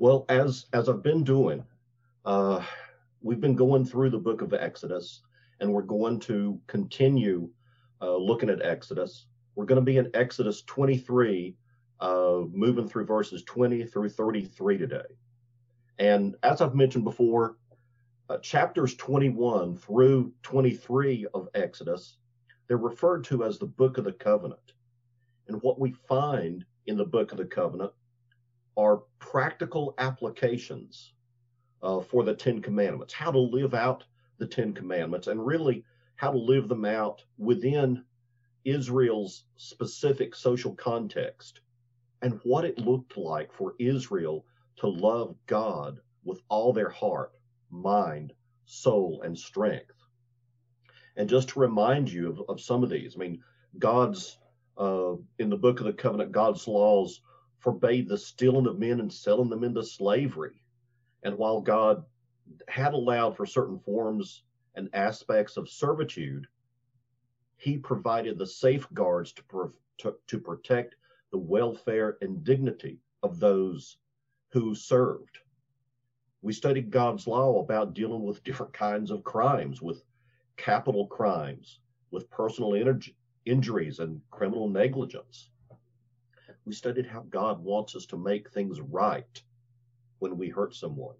Well, as as I've been doing, uh, we've been going through the book of Exodus, and we're going to continue uh, looking at Exodus. We're going to be in Exodus 23, uh, moving through verses 20 through 33 today. And as I've mentioned before, uh, chapters 21 through 23 of Exodus, they're referred to as the book of the covenant. And what we find in the book of the covenant are practical applications uh, for the Ten Commandments, how to live out the Ten Commandments, and really how to live them out within Israel's specific social context and what it looked like for Israel to love God with all their heart, mind, soul, and strength. And just to remind you of, of some of these, I mean, God's, uh, in the book of the covenant, God's laws forbade the stealing of men and selling them into slavery. And while God had allowed for certain forms and aspects of servitude, he provided the safeguards to, to, to protect the welfare and dignity of those who served. We studied God's law about dealing with different kinds of crimes, with capital crimes, with personal injuries and criminal negligence. We studied how God wants us to make things right when we hurt someone,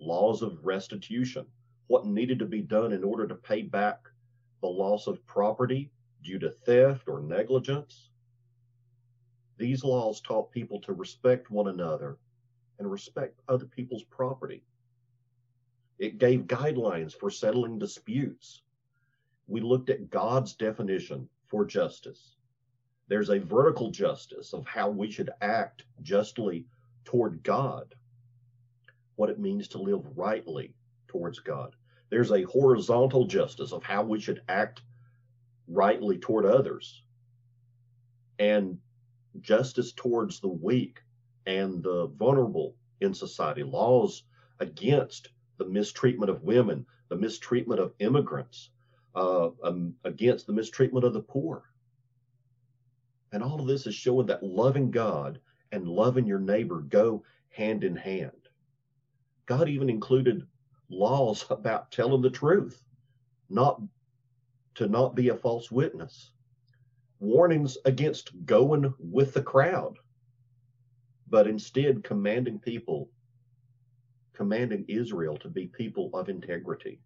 laws of restitution, what needed to be done in order to pay back the loss of property due to theft or negligence. These laws taught people to respect one another and respect other people's property. It gave guidelines for settling disputes. We looked at God's definition for justice there's a vertical justice of how we should act justly toward God, what it means to live rightly towards God. There's a horizontal justice of how we should act rightly toward others, and justice towards the weak and the vulnerable in society, laws against the mistreatment of women, the mistreatment of immigrants, uh, um, against the mistreatment of the poor. And all of this is showing that loving God and loving your neighbor go hand in hand. God even included laws about telling the truth, not to not be a false witness, warnings against going with the crowd, but instead commanding people, commanding Israel to be people of integrity.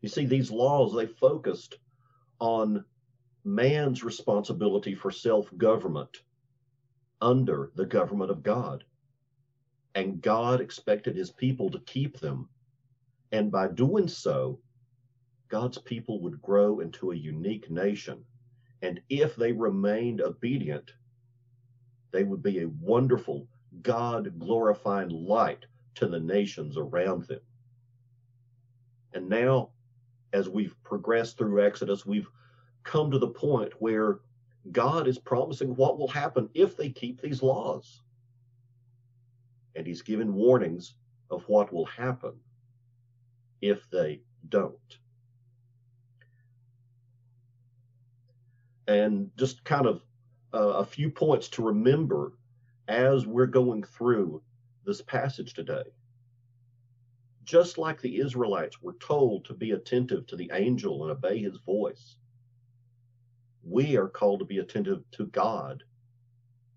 You see, these laws, they focused on man's responsibility for self government under the government of God. And God expected his people to keep them. And by doing so, God's people would grow into a unique nation. And if they remained obedient, they would be a wonderful, God glorifying light to the nations around them. And now, as we've progressed through Exodus, we've come to the point where God is promising what will happen if they keep these laws. And he's given warnings of what will happen if they don't. And just kind of uh, a few points to remember as we're going through this passage today. Just like the Israelites were told to be attentive to the angel and obey his voice, we are called to be attentive to God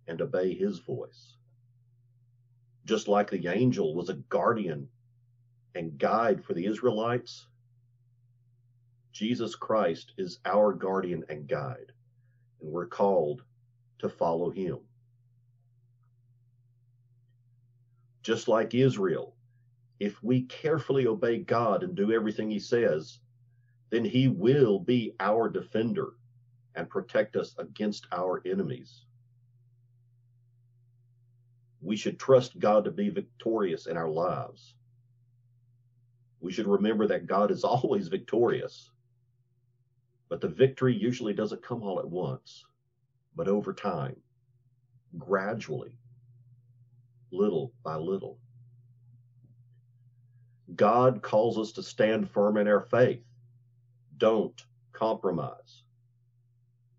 and obey his voice. Just like the angel was a guardian and guide for the Israelites, Jesus Christ is our guardian and guide, and we're called to follow him. Just like Israel, if we carefully obey God and do everything he says, then he will be our defender and protect us against our enemies. We should trust God to be victorious in our lives. We should remember that God is always victorious, but the victory usually doesn't come all at once, but over time, gradually, little by little. God calls us to stand firm in our faith. Don't compromise.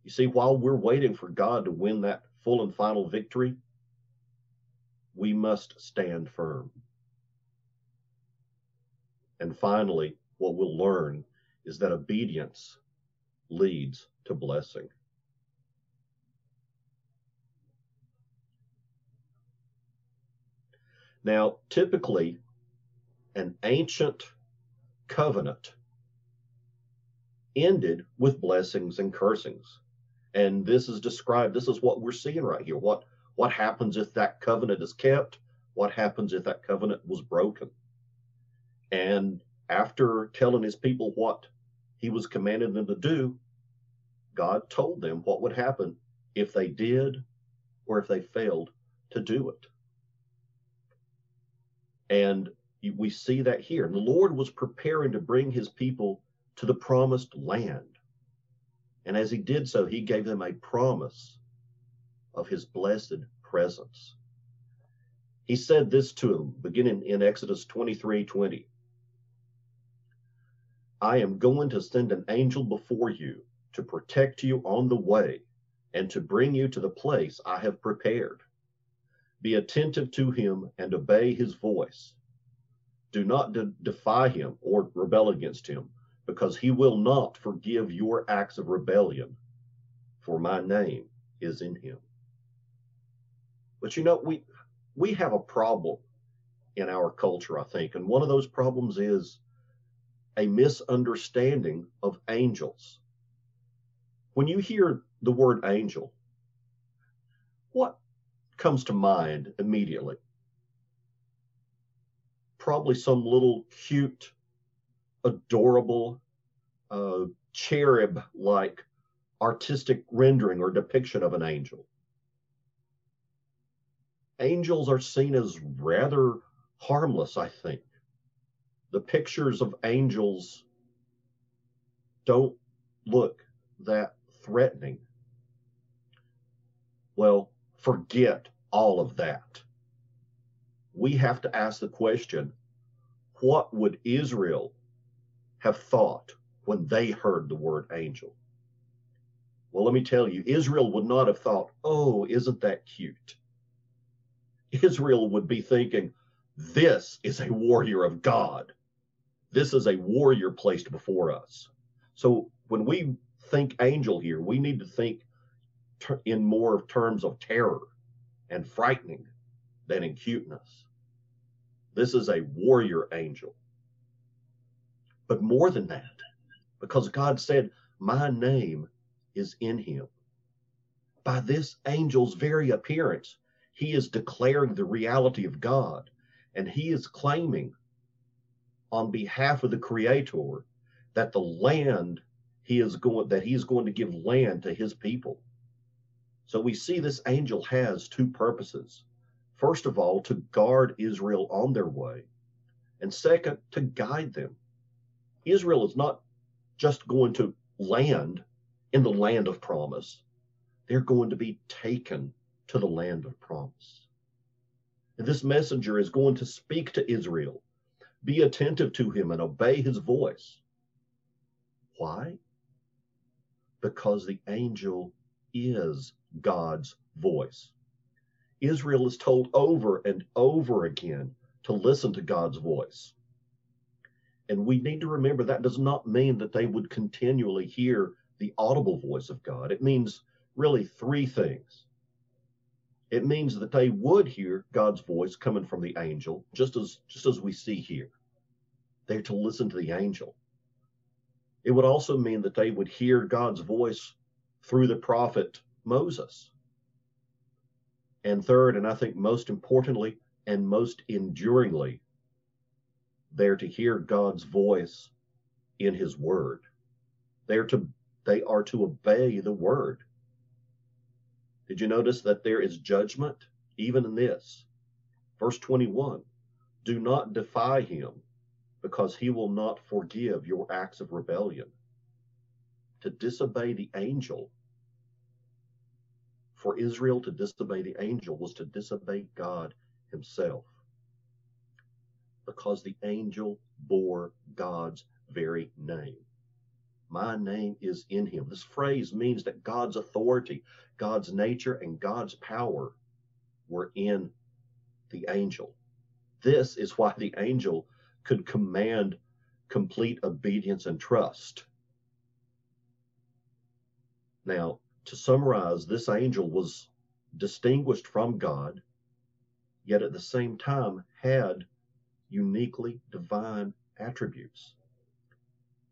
You see, while we're waiting for God to win that full and final victory, we must stand firm. And finally, what we'll learn is that obedience leads to blessing. Now, typically, an ancient covenant ended with blessings and cursings. And this is described, this is what we're seeing right here. What what happens if that covenant is kept? What happens if that covenant was broken? And after telling his people what he was commanding them to do, God told them what would happen if they did or if they failed to do it. And we see that here. And the Lord was preparing to bring his people to the promised land. And as he did so, he gave them a promise of his blessed presence. He said this to them, beginning in Exodus 23 20. I am going to send an angel before you to protect you on the way and to bring you to the place I have prepared. Be attentive to him and obey his voice. Do not de- defy him or rebel against him, because he will not forgive your acts of rebellion, for my name is in him. But you know, we we have a problem in our culture, I think, and one of those problems is a misunderstanding of angels. When you hear the word angel, what comes to mind immediately? Probably some little cute, adorable, uh, cherub like artistic rendering or depiction of an angel angels are seen as rather harmless, I think. The pictures of angels don't look that threatening. Well, forget all of that. We have to ask the question what would Israel have thought when they heard the word angel? Well, let me tell you, Israel would not have thought, oh, isn't that cute? Israel would be thinking, this is a warrior of God. This is a warrior placed before us. So when we think angel here, we need to think ter- in more terms of terror and frightening than in cuteness. This is a warrior angel. But more than that, because God said, My name is in him. By this angel's very appearance, he is declaring the reality of God and he is claiming on behalf of the creator that the land he is going that he's going to give land to his people. So we see this angel has two purposes. First of all, to guard Israel on their way, and second, to guide them. Israel is not just going to land in the land of promise. They're going to be taken to the land of promise. And this messenger is going to speak to Israel. Be attentive to him and obey his voice. Why? Because the angel is God's voice. Israel is told over and over again to listen to God's voice. And we need to remember that does not mean that they would continually hear the audible voice of God. It means really three things it means that they would hear God's voice coming from the angel, just as just as we see here. They're to listen to the angel. It would also mean that they would hear God's voice through the prophet Moses. And third, and I think most importantly and most enduringly, they're to hear God's voice in his word. They're to they are to obey the word. Did you notice that there is judgment even in this? Verse 21 Do not defy him, because he will not forgive your acts of rebellion. To disobey the angel, for Israel to disobey the angel was to disobey God himself, because the angel bore God's very name. My name is in him. This phrase means that God's authority, God's nature, and God's power were in the angel. This is why the angel could command complete obedience and trust. Now, to summarize, this angel was distinguished from God, yet at the same time had uniquely divine attributes.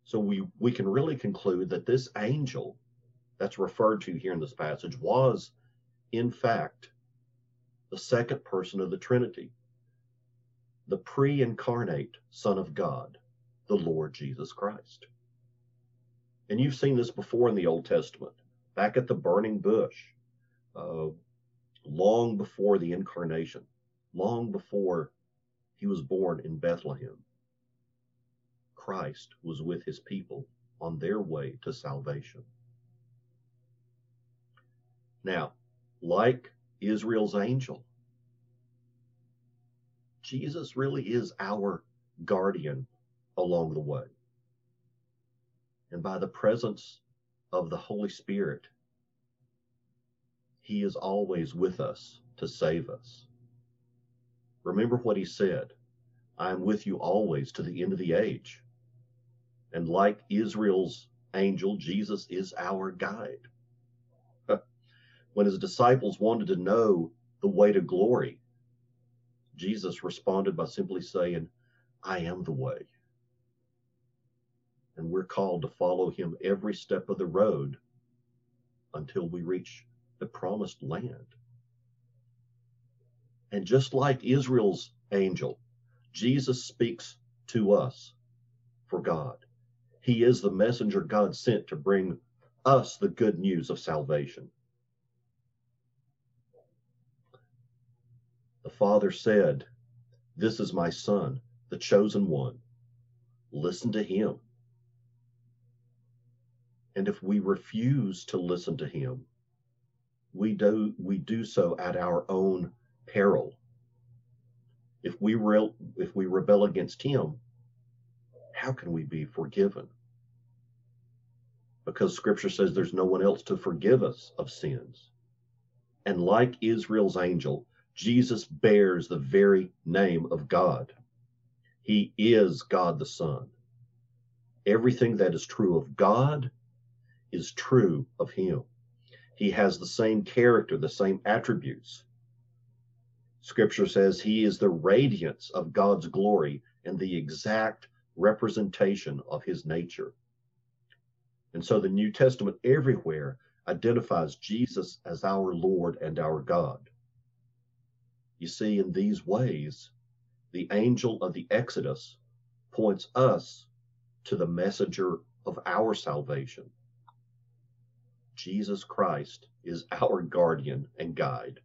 So we, we can really conclude that this angel that's referred to here in this passage was, in fact, the second person of the Trinity, the pre incarnate Son of God, the Lord Jesus Christ. And you've seen this before in the Old Testament, back at the burning bush, uh, long before the incarnation, long before he was born in Bethlehem. Christ was with his people on their way to salvation. Now, like Israel's angel, Jesus really is our guardian along the way. And by the presence of the Holy Spirit, He is always with us to save us. Remember what He said I am with you always to the end of the age. And like Israel's angel, Jesus is our guide. when his disciples wanted to know the way to glory, Jesus responded by simply saying, I am the way. And we're called to follow him every step of the road until we reach the promised land. And just like Israel's angel, Jesus speaks to us for God. He is the messenger God sent to bring us the good news of salvation. The Father said, This is my Son, the chosen one. Listen to him. And if we refuse to listen to him, we do, we do so at our own peril. If we, re- if we rebel against him, how can we be forgiven? Because scripture says there's no one else to forgive us of sins. And like Israel's angel, Jesus bears the very name of God. He is God the Son. Everything that is true of God is true of him. He has the same character, the same attributes. Scripture says he is the radiance of God's glory and the exact representation of his nature. And so the New Testament everywhere identifies Jesus as our Lord and our God. You see, in these ways, the angel of the Exodus points us to the messenger of our salvation. Jesus Christ is our guardian and guide,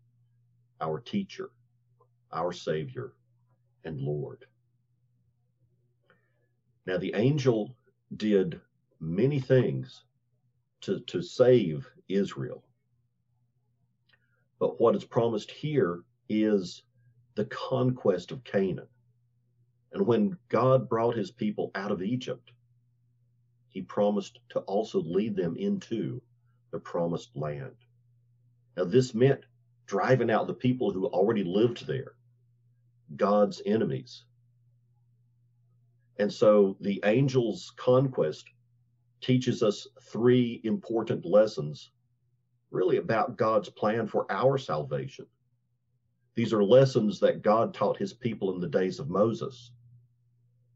our teacher, our Savior, and Lord. Now, the angel did many things to, to save Israel. But what is promised here is the conquest of Canaan. And when God brought his people out of Egypt, he promised to also lead them into the promised land. Now, this meant driving out the people who already lived there, God's enemies, and so the angel's conquest teaches us three important lessons, really about God's plan for our salvation. These are lessons that God taught his people in the days of Moses.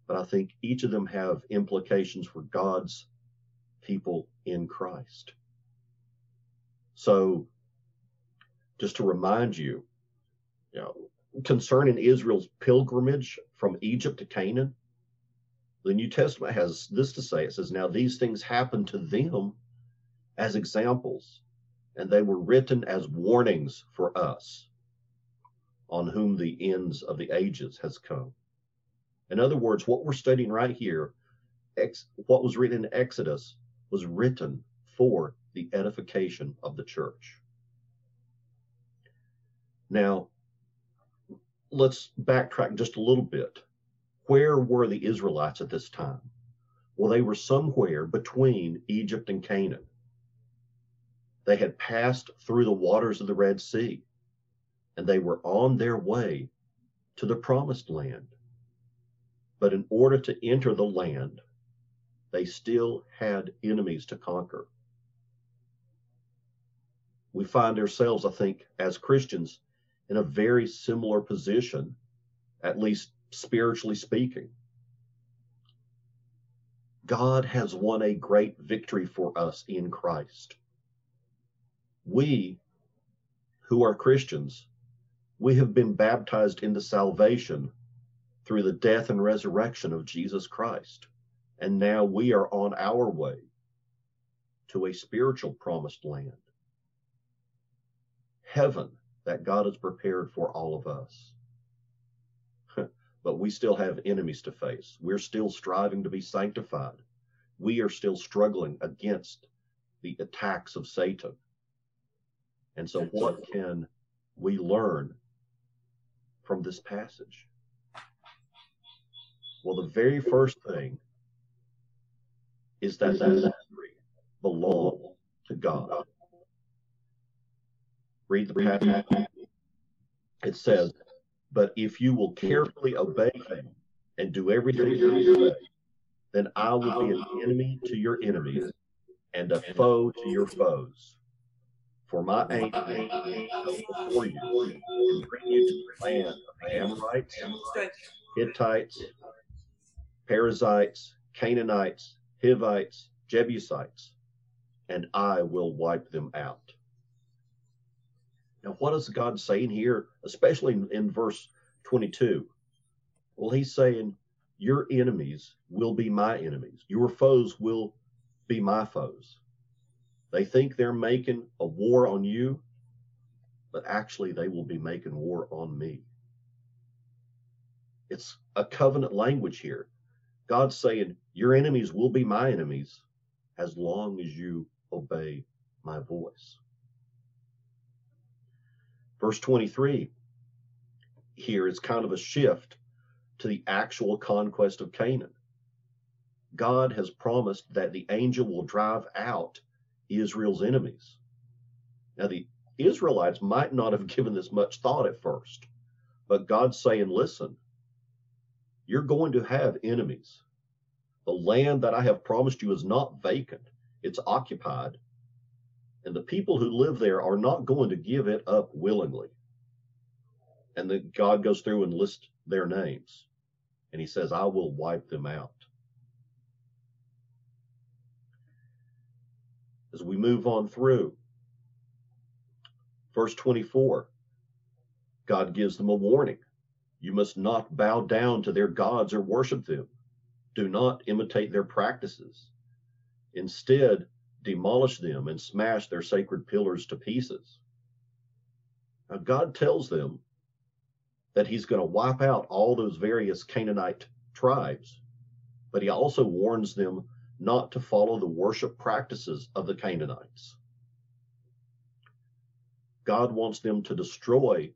But I think each of them have implications for God's people in Christ. So, just to remind you, you know, concerning Israel's pilgrimage from Egypt to Canaan, the New Testament has this to say it says, Now these things happened to them as examples, and they were written as warnings for us, on whom the ends of the ages has come. In other words, what we're studying right here, ex, what was written in Exodus, was written for the edification of the church. Now, let's backtrack just a little bit where were the Israelites at this time? Well, they were somewhere between Egypt and Canaan. They had passed through the waters of the Red Sea, and they were on their way to the promised land. But in order to enter the land, they still had enemies to conquer. We find ourselves, I think, as Christians, in a very similar position, at least spiritually speaking. God has won a great victory for us in Christ. We, who are Christians, we have been baptized into salvation through the death and resurrection of Jesus Christ. And now we are on our way to a spiritual promised land. Heaven that God has prepared for all of us. but we still have enemies to face. We're still striving to be sanctified. We are still struggling against the attacks of Satan. And so, what can we learn from this passage? Well, the very first thing is that that belongs to God. Read the passage. It says, But if you will carefully obey him and do everything he says, then I will be an enemy to your enemies and a foe to your foes. For my angel before you and bring you to the land of the Amorites, Hittites, Perizzites, Canaanites, Hivites, Jebusites, and I will wipe them out. Now, what is God saying here, especially in, in verse 22? Well, he's saying, Your enemies will be my enemies, your foes will be my foes. They think they're making a war on you, but actually they will be making war on me. It's a covenant language here. God's saying, Your enemies will be my enemies as long as you obey my voice. Verse 23 here is kind of a shift to the actual conquest of Canaan. God has promised that the angel will drive out Israel's enemies. Now, the Israelites might not have given this much thought at first, but God's saying, listen, you're going to have enemies. The land that I have promised you is not vacant, it's occupied. And the people who live there are not going to give it up willingly. And then God goes through and lists their names. And he says, I will wipe them out. As we move on through, verse 24, God gives them a warning. You must not bow down to their gods or worship them. Do not imitate their practices. Instead, demolish them and smash their sacred pillars to pieces. Now, God tells them that He's going to wipe out all those various Canaanite tribes, but He also warns them not to follow the worship practices of the Canaanites. God wants them to destroy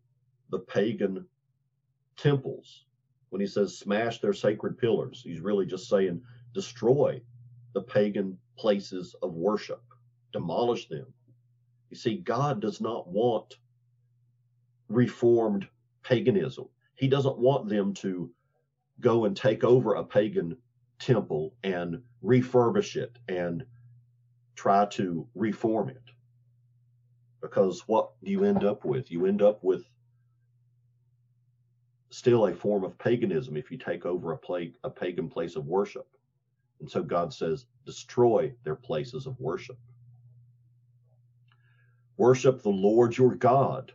the pagan temples. When he says smash their sacred pillars, he's really just saying destroy the pagan places of worship, demolish them. You see, God does not want reformed paganism. He doesn't want them to go and take over a pagan temple and refurbish it and try to reform it. Because what do you end up with? You end up with still a form of paganism if you take over a, plague, a pagan place of worship. And so God says, destroy their places of worship. Worship the Lord your God,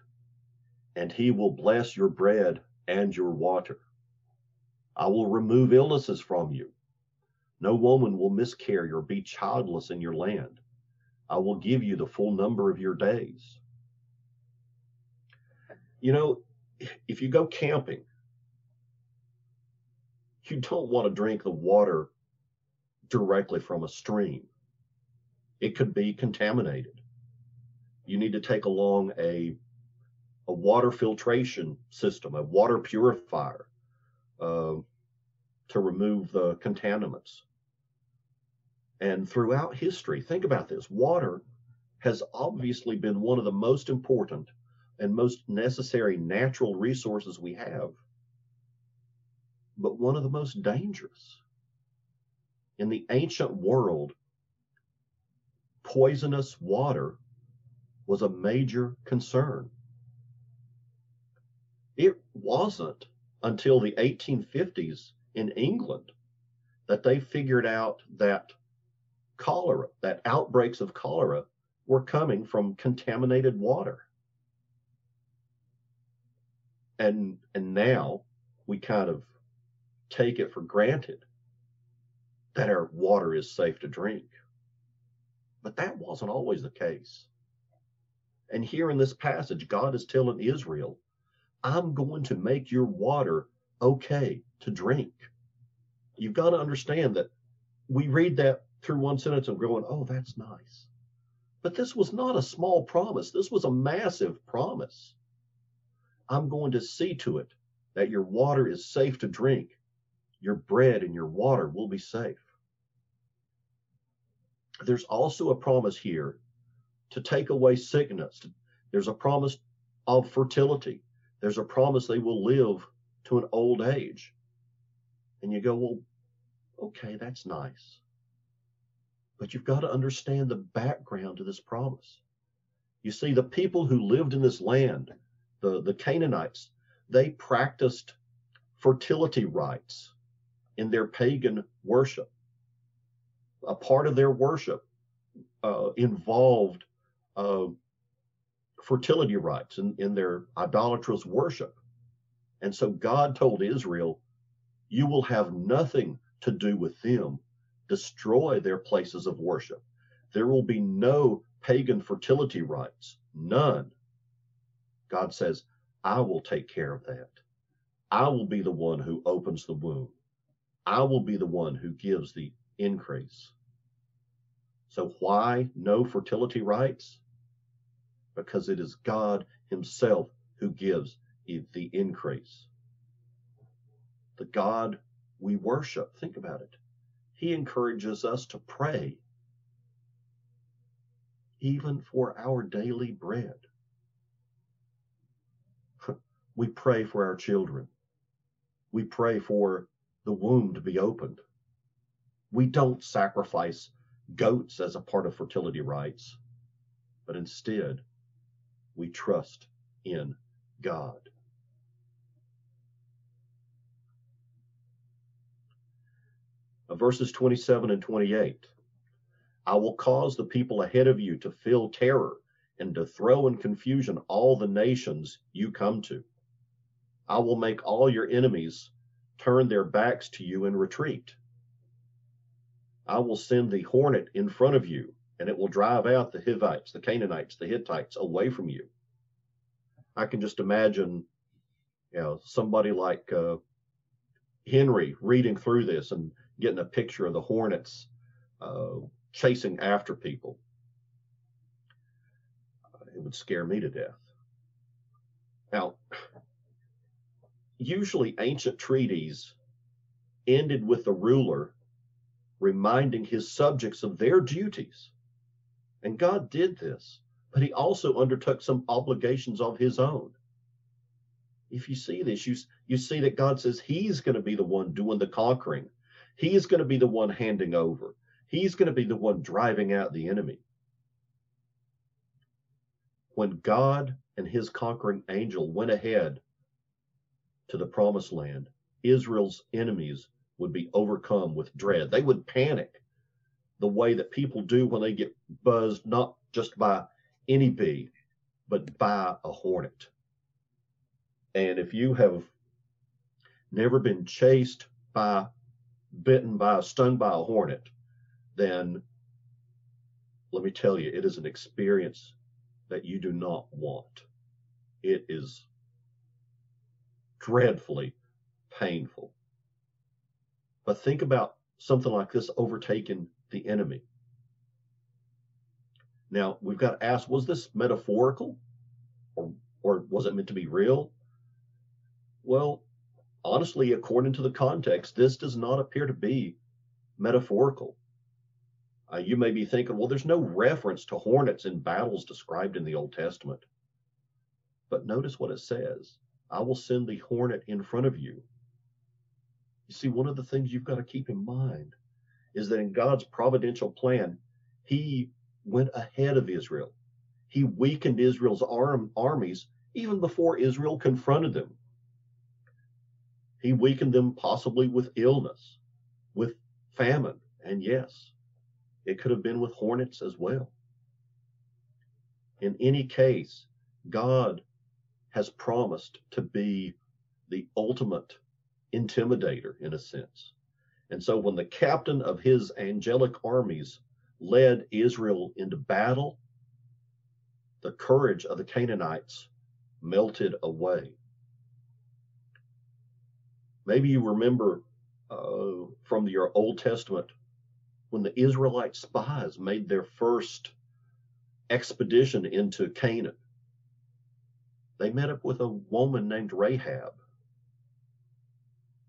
and he will bless your bread and your water. I will remove illnesses from you. No woman will miscarry or be childless in your land. I will give you the full number of your days. You know, if you go camping, you don't want to drink the water directly from a stream. It could be contaminated. You need to take along a, a water filtration system, a water purifier uh, to remove the contaminants. And throughout history, think about this water has obviously been one of the most important and most necessary natural resources we have but one of the most dangerous. In the ancient world, poisonous water was a major concern. It wasn't until the 1850s in England that they figured out that cholera, that outbreaks of cholera were coming from contaminated water. And and now we kind of take it for granted that our water is safe to drink. But that wasn't always the case. And here in this passage, God is telling Israel, I'm going to make your water okay to drink. You've got to understand that we read that through one sentence and going, oh, that's nice. But this was not a small promise. This was a massive promise. I'm going to see to it that your water is safe to drink. Your bread and your water will be safe. There's also a promise here to take away sickness. There's a promise of fertility. There's a promise they will live to an old age. And you go, well, okay, that's nice. But you've got to understand the background to this promise. You see, the people who lived in this land, the, the Canaanites, they practiced fertility rites in their pagan worship. A part of their worship uh, involved uh, fertility rites in, in their idolatrous worship. And so God told Israel, You will have nothing to do with them. Destroy their places of worship. There will be no pagan fertility rites, none. God says, I will take care of that. I will be the one who opens the womb. I will be the one who gives the increase. So, why no fertility rites? Because it is God Himself who gives the increase. The God we worship, think about it. He encourages us to pray, even for our daily bread. We pray for our children. We pray for the womb to be opened. We don't sacrifice goats as a part of fertility rites, but instead we trust in God. Verses 27 and 28. I will cause the people ahead of you to feel terror and to throw in confusion all the nations you come to. I will make all your enemies turn their backs to you and retreat. I will send the hornet in front of you, and it will drive out the Hivites, the Canaanites, the Hittites away from you. I can just imagine, you know, somebody like uh, Henry reading through this and getting a picture of the hornets uh, chasing after people. It would scare me to death. Now, usually ancient treaties ended with the ruler reminding his subjects of their duties. And God did this, but he also undertook some obligations of his own. If you see this, you, you see that God says he's going to be the one doing the conquering. He's going to be the one handing over. He's going to be the one driving out the enemy. When God and his conquering angel went ahead to the promised land, Israel's enemies would be overcome with dread. They would panic the way that people do when they get buzzed, not just by any bee, but by a hornet. And if you have never been chased by, bitten by, stung by a hornet, then let me tell you, it is an experience that you do not want. It is dreadfully painful. But think about something like this overtaking the enemy. Now, we've got to ask was this metaphorical or, or was it meant to be real? Well, honestly, according to the context, this does not appear to be metaphorical. Uh, you may be thinking, well, there's no reference to hornets in battles described in the Old Testament. But notice what it says I will send the hornet in front of you. You see, one of the things you've got to keep in mind is that in God's providential plan, He went ahead of Israel. He weakened Israel's arm, armies even before Israel confronted them. He weakened them possibly with illness, with famine, and yes, it could have been with hornets as well. In any case, God has promised to be the ultimate intimidator in a sense. And so when the captain of his angelic armies led Israel into battle, the courage of the Canaanites melted away. Maybe you remember uh, from your Old Testament when the Israelite spies made their first expedition into Canaan. They met up with a woman named Rahab.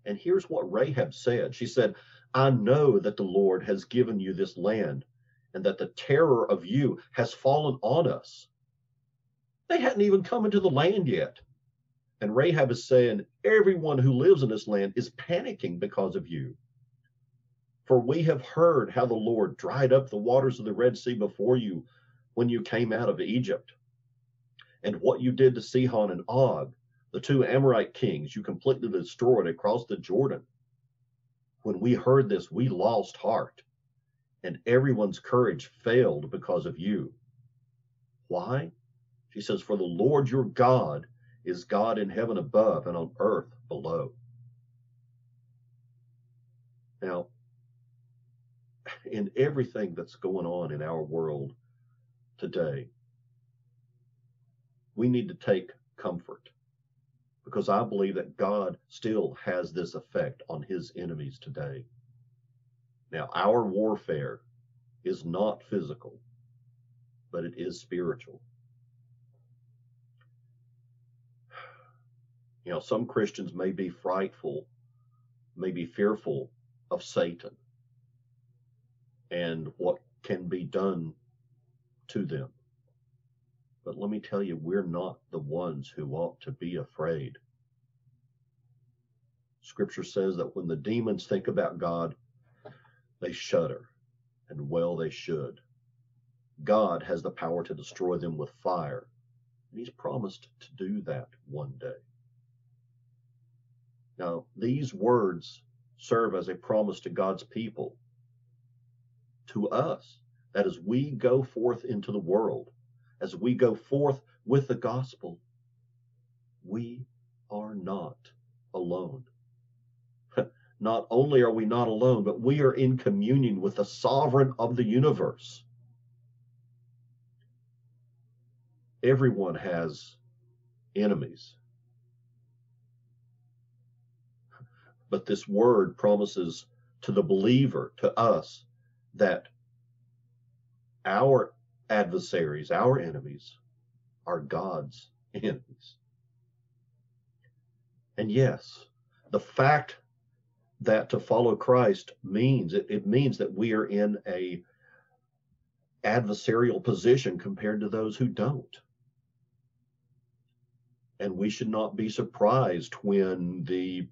And here's what Rahab said She said, I know that the Lord has given you this land and that the terror of you has fallen on us. They hadn't even come into the land yet. And Rahab is saying, Everyone who lives in this land is panicking because of you. For we have heard how the Lord dried up the waters of the Red Sea before you when you came out of Egypt, and what you did to Sihon and Og, the two Amorite kings you completely destroyed across the Jordan. When we heard this, we lost heart, and everyone's courage failed because of you. Why? She says, For the Lord your God is God in heaven above and on earth below. Now, in everything that's going on in our world today, we need to take comfort because I believe that God still has this effect on his enemies today. Now, our warfare is not physical, but it is spiritual. You know, some Christians may be frightful, may be fearful of Satan and what can be done to them. But let me tell you, we're not the ones who ought to be afraid. Scripture says that when the demons think about God, they shudder, and well they should. God has the power to destroy them with fire, and He's promised to do that one day. Now, these words serve as a promise to God's people, to us, that as we go forth into the world, as we go forth with the gospel, we are not alone. not only are we not alone, but we are in communion with the sovereign of the universe. Everyone has enemies. But this word promises to the believer, to us, that our adversaries, our enemies, are God's enemies. And yes, the fact that to follow Christ means it, it means that we are in a adversarial position compared to those who don't. And we should not be surprised when the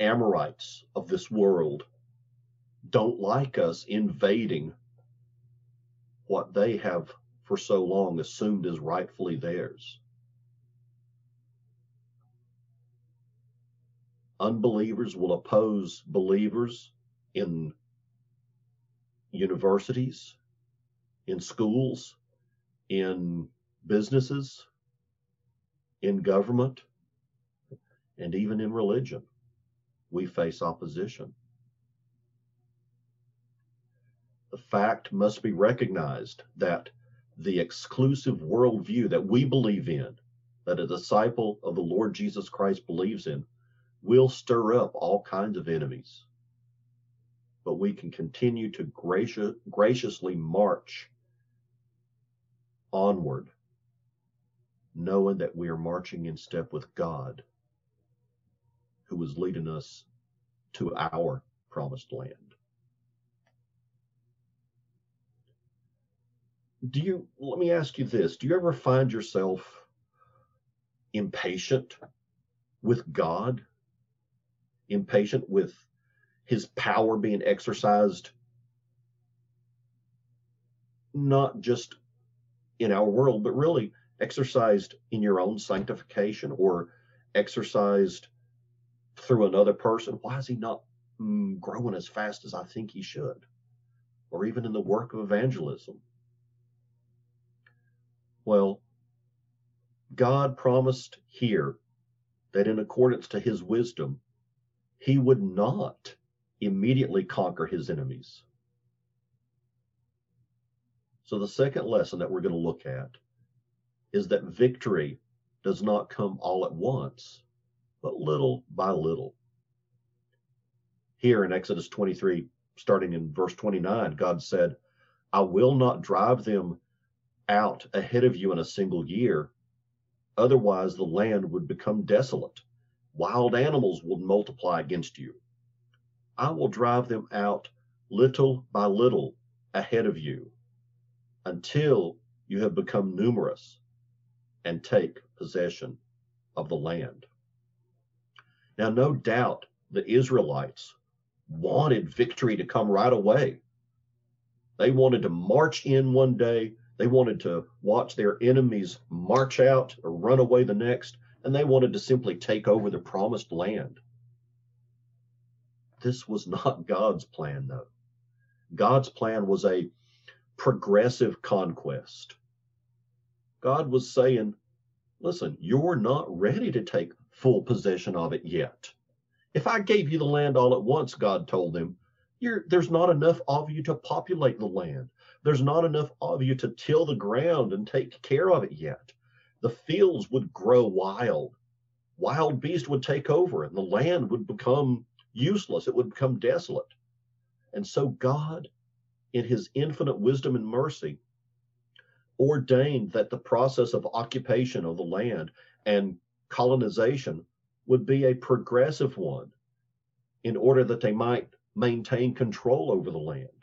Amorites of this world don't like us invading what they have for so long assumed is rightfully theirs. Unbelievers will oppose believers in universities, in schools, in businesses, in government, and even in religion. We face opposition. the fact must be recognized that the exclusive worldview that we believe in, that a disciple of the Lord Jesus Christ believes in, will stir up all kinds of enemies. But we can continue to gracious, graciously march onward, knowing that we are marching in step with God, who is leading us to our promised land. Do you let me ask you this do you ever find yourself impatient with god impatient with his power being exercised not just in our world, but really exercised in your own sanctification or exercised through another person? Why is he not mm, growing as fast as I think he should? Or even in the work of evangelism? Well, God promised here that in accordance to his wisdom, he would not immediately conquer his enemies. So, the second lesson that we're going to look at is that victory does not come all at once, but little by little. Here in Exodus 23, starting in verse 29, God said, I will not drive them out ahead of you in a single year. Otherwise, the land would become desolate. Wild animals would multiply against you. I will drive them out little by little ahead of you until you have become numerous and take possession of the land. Now, no doubt the Israelites wanted victory to come right away. They wanted to march in one day, they wanted to watch their enemies march out or run away the next, and they wanted to simply take over the promised land. This was not God's plan, though. God's plan was a progressive conquest. God was saying, listen, you're not ready to take full possession of it yet. If I gave you the land all at once, God told them, there's not enough of you to populate the land. There's not enough of you to till the ground and take care of it yet. The fields would grow wild. Wild beasts would take over and the land would become useless. It would become desolate. And so God, in his infinite wisdom and mercy, ordained that the process of occupation of the land and colonization would be a progressive one in order that they might maintain control over the land.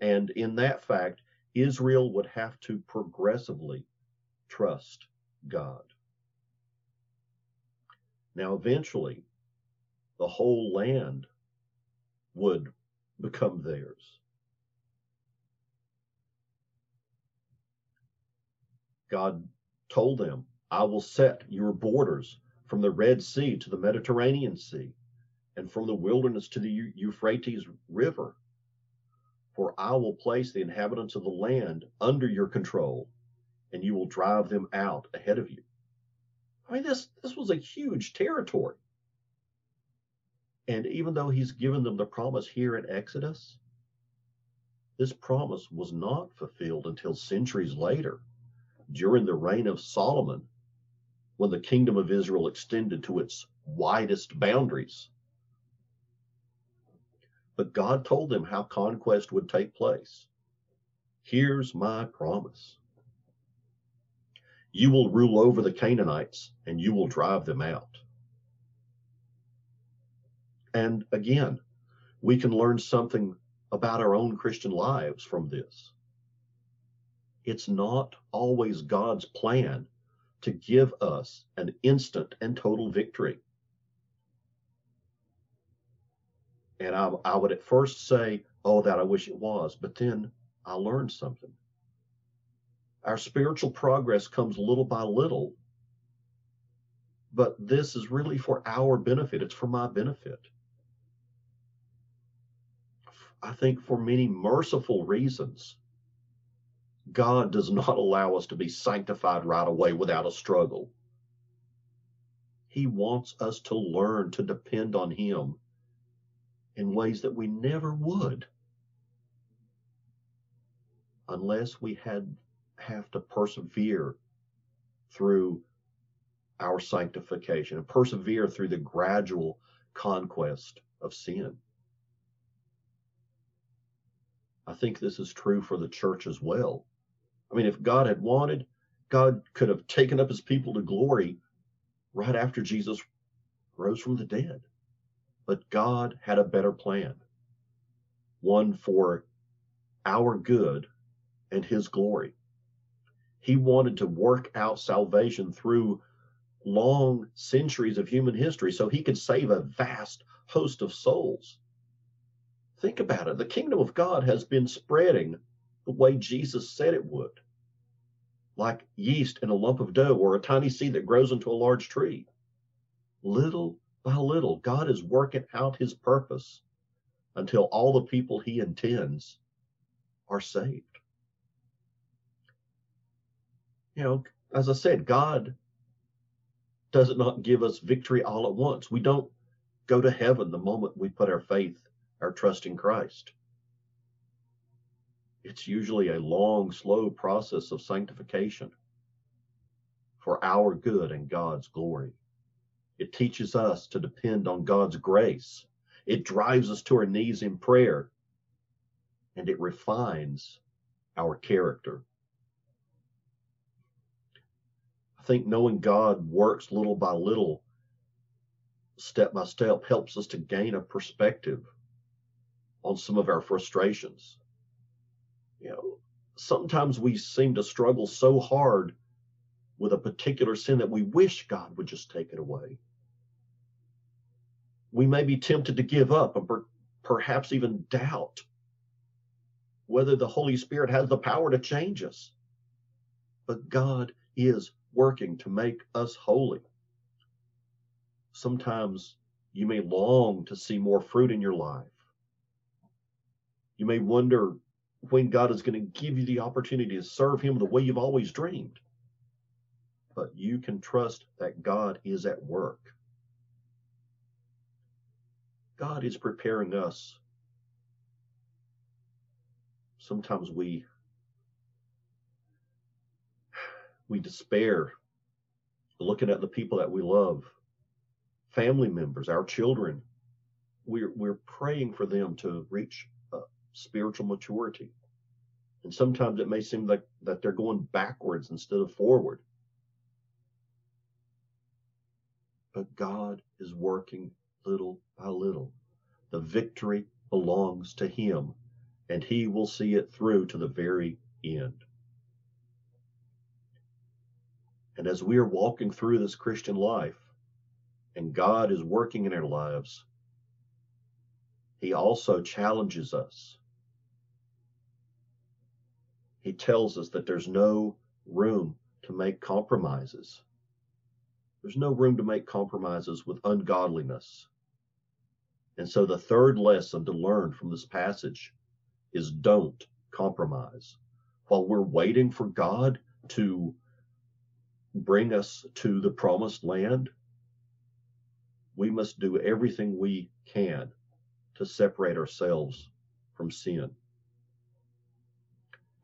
And in that fact, Israel would have to progressively trust God. Now, eventually, the whole land would become theirs. God told them, I will set your borders from the Red Sea to the Mediterranean Sea, and from the wilderness to the Euphrates River. For I will place the inhabitants of the land under your control, and you will drive them out ahead of you. I mean, this, this was a huge territory. And even though he's given them the promise here in Exodus, this promise was not fulfilled until centuries later during the reign of Solomon, when the kingdom of Israel extended to its widest boundaries. But God told them how conquest would take place. Here's my promise you will rule over the Canaanites and you will drive them out. And again, we can learn something about our own Christian lives from this it's not always God's plan to give us an instant and total victory. And I, I would at first say, oh, that I wish it was, but then I learned something. Our spiritual progress comes little by little, but this is really for our benefit. It's for my benefit. I think for many merciful reasons, God does not allow us to be sanctified right away without a struggle. He wants us to learn to depend on Him in ways that we never would unless we had have to persevere through our sanctification and persevere through the gradual conquest of sin. I think this is true for the church as well. I mean, if God had wanted, God could have taken up his people to glory right after Jesus rose from the dead. But God had a better plan, one for our good and his glory. He wanted to work out salvation through long centuries of human history so he could save a vast host of souls. Think about it. The kingdom of God has been spreading the way Jesus said it would, like yeast in a lump of dough or a tiny seed that grows into a large tree. Little by little, God is working out his purpose until all the people he intends are saved. You know, as I said, God does not give us victory all at once. We don't go to heaven the moment we put our faith, our trust in Christ. It's usually a long, slow process of sanctification for our good and God's glory. It teaches us to depend on God's grace. It drives us to our knees in prayer. And it refines our character. I think knowing God works little by little, step by step, helps us to gain a perspective on some of our frustrations. You know, sometimes we seem to struggle so hard with a particular sin that we wish God would just take it away. We may be tempted to give up and per- perhaps even doubt whether the Holy Spirit has the power to change us. But God is working to make us holy. Sometimes you may long to see more fruit in your life. You may wonder when God is going to give you the opportunity to serve Him the way you've always dreamed. But you can trust that God is at work. God is preparing us. Sometimes we we despair looking at the people that we love, family members, our children. We're we're praying for them to reach spiritual maturity. And sometimes it may seem like that they're going backwards instead of forward. But God is working little by little. The victory belongs to Him, and He will see it through to the very end. And as we are walking through this Christian life, and God is working in our lives, He also challenges us he tells us that there's no room to make compromises. There's no room to make compromises with ungodliness. And so the third lesson to learn from this passage is don't compromise. While we're waiting for God to bring us to the promised land, we must do everything we can to separate ourselves from sin.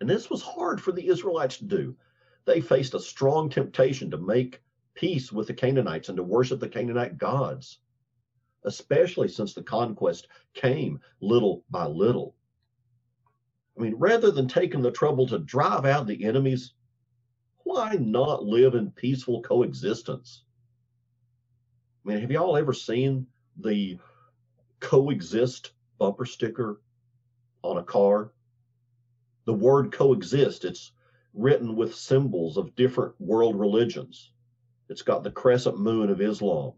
And this was hard for the Israelites to do. They faced a strong temptation to make peace with the Canaanites and to worship the Canaanite gods, especially since the conquest came little by little. I mean, rather than taking the trouble to drive out the enemies, why not live in peaceful coexistence? I mean, have y'all ever seen the coexist bumper sticker on a car? the word coexist. It's written with symbols of different world religions. It's got the crescent moon of Islam,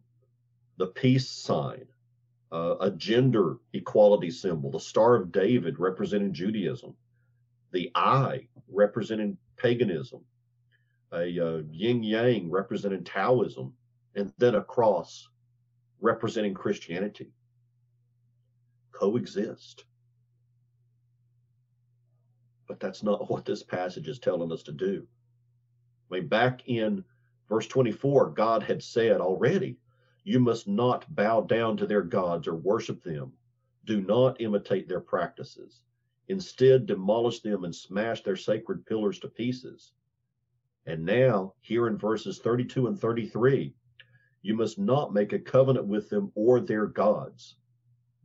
the peace sign, uh, a gender equality symbol, the Star of David representing Judaism, the eye representing paganism, a uh, yin yang representing Taoism, and then a cross representing Christianity. Coexist. But that's not what this passage is telling us to do. I mean, back in verse 24, God had said already, You must not bow down to their gods or worship them. Do not imitate their practices. Instead, demolish them and smash their sacred pillars to pieces. And now, here in verses 32 and 33, you must not make a covenant with them or their gods.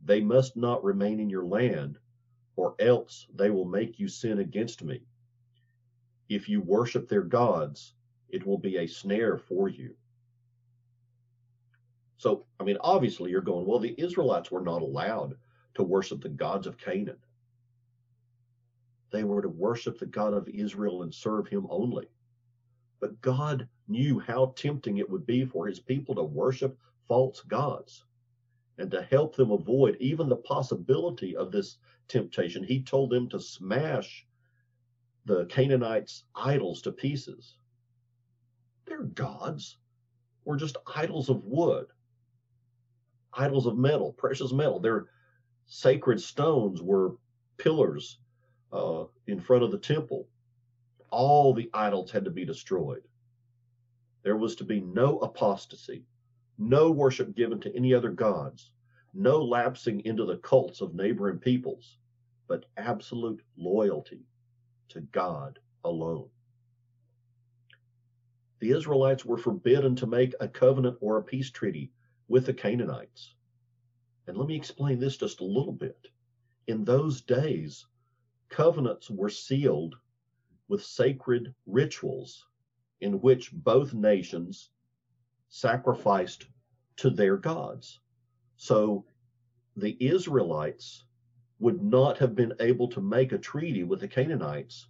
They must not remain in your land, or else they will make you sin against me. If you worship their gods, it will be a snare for you. So, I mean, obviously, you're going, well, the Israelites were not allowed to worship the gods of Canaan. They were to worship the God of Israel and serve him only. But God knew how tempting it would be for his people to worship false gods. And to help them avoid even the possibility of this temptation, he told them to smash the Canaanites' idols to pieces. Their gods were just idols of wood, idols of metal, precious metal. Their sacred stones were pillars uh, in front of the temple. All the idols had to be destroyed. There was to be no apostasy, no worship given to any other gods, no lapsing into the cults of neighboring peoples, but absolute loyalty to God alone. The Israelites were forbidden to make a covenant or a peace treaty with the Canaanites. And let me explain this just a little bit. In those days, covenants were sealed with sacred rituals in which both nations sacrificed to their gods. So the Israelites would not have been able to make a treaty with the Canaanites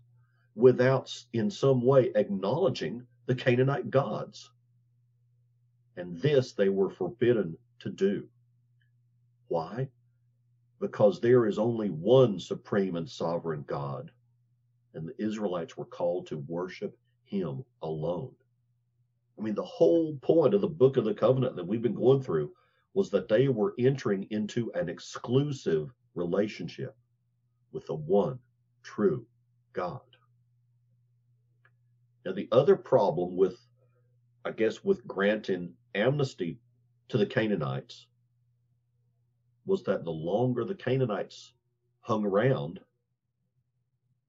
without, in some way, acknowledging the Canaanite gods. And this they were forbidden to do. Why? Because there is only one supreme and sovereign God, and the Israelites were called to worship him alone. I mean, the whole point of the book of the covenant that we've been going through was that they were entering into an exclusive relationship with the one true God. Now, the other problem with, I guess, with granting amnesty to the Canaanites was that the longer the Canaanites hung around,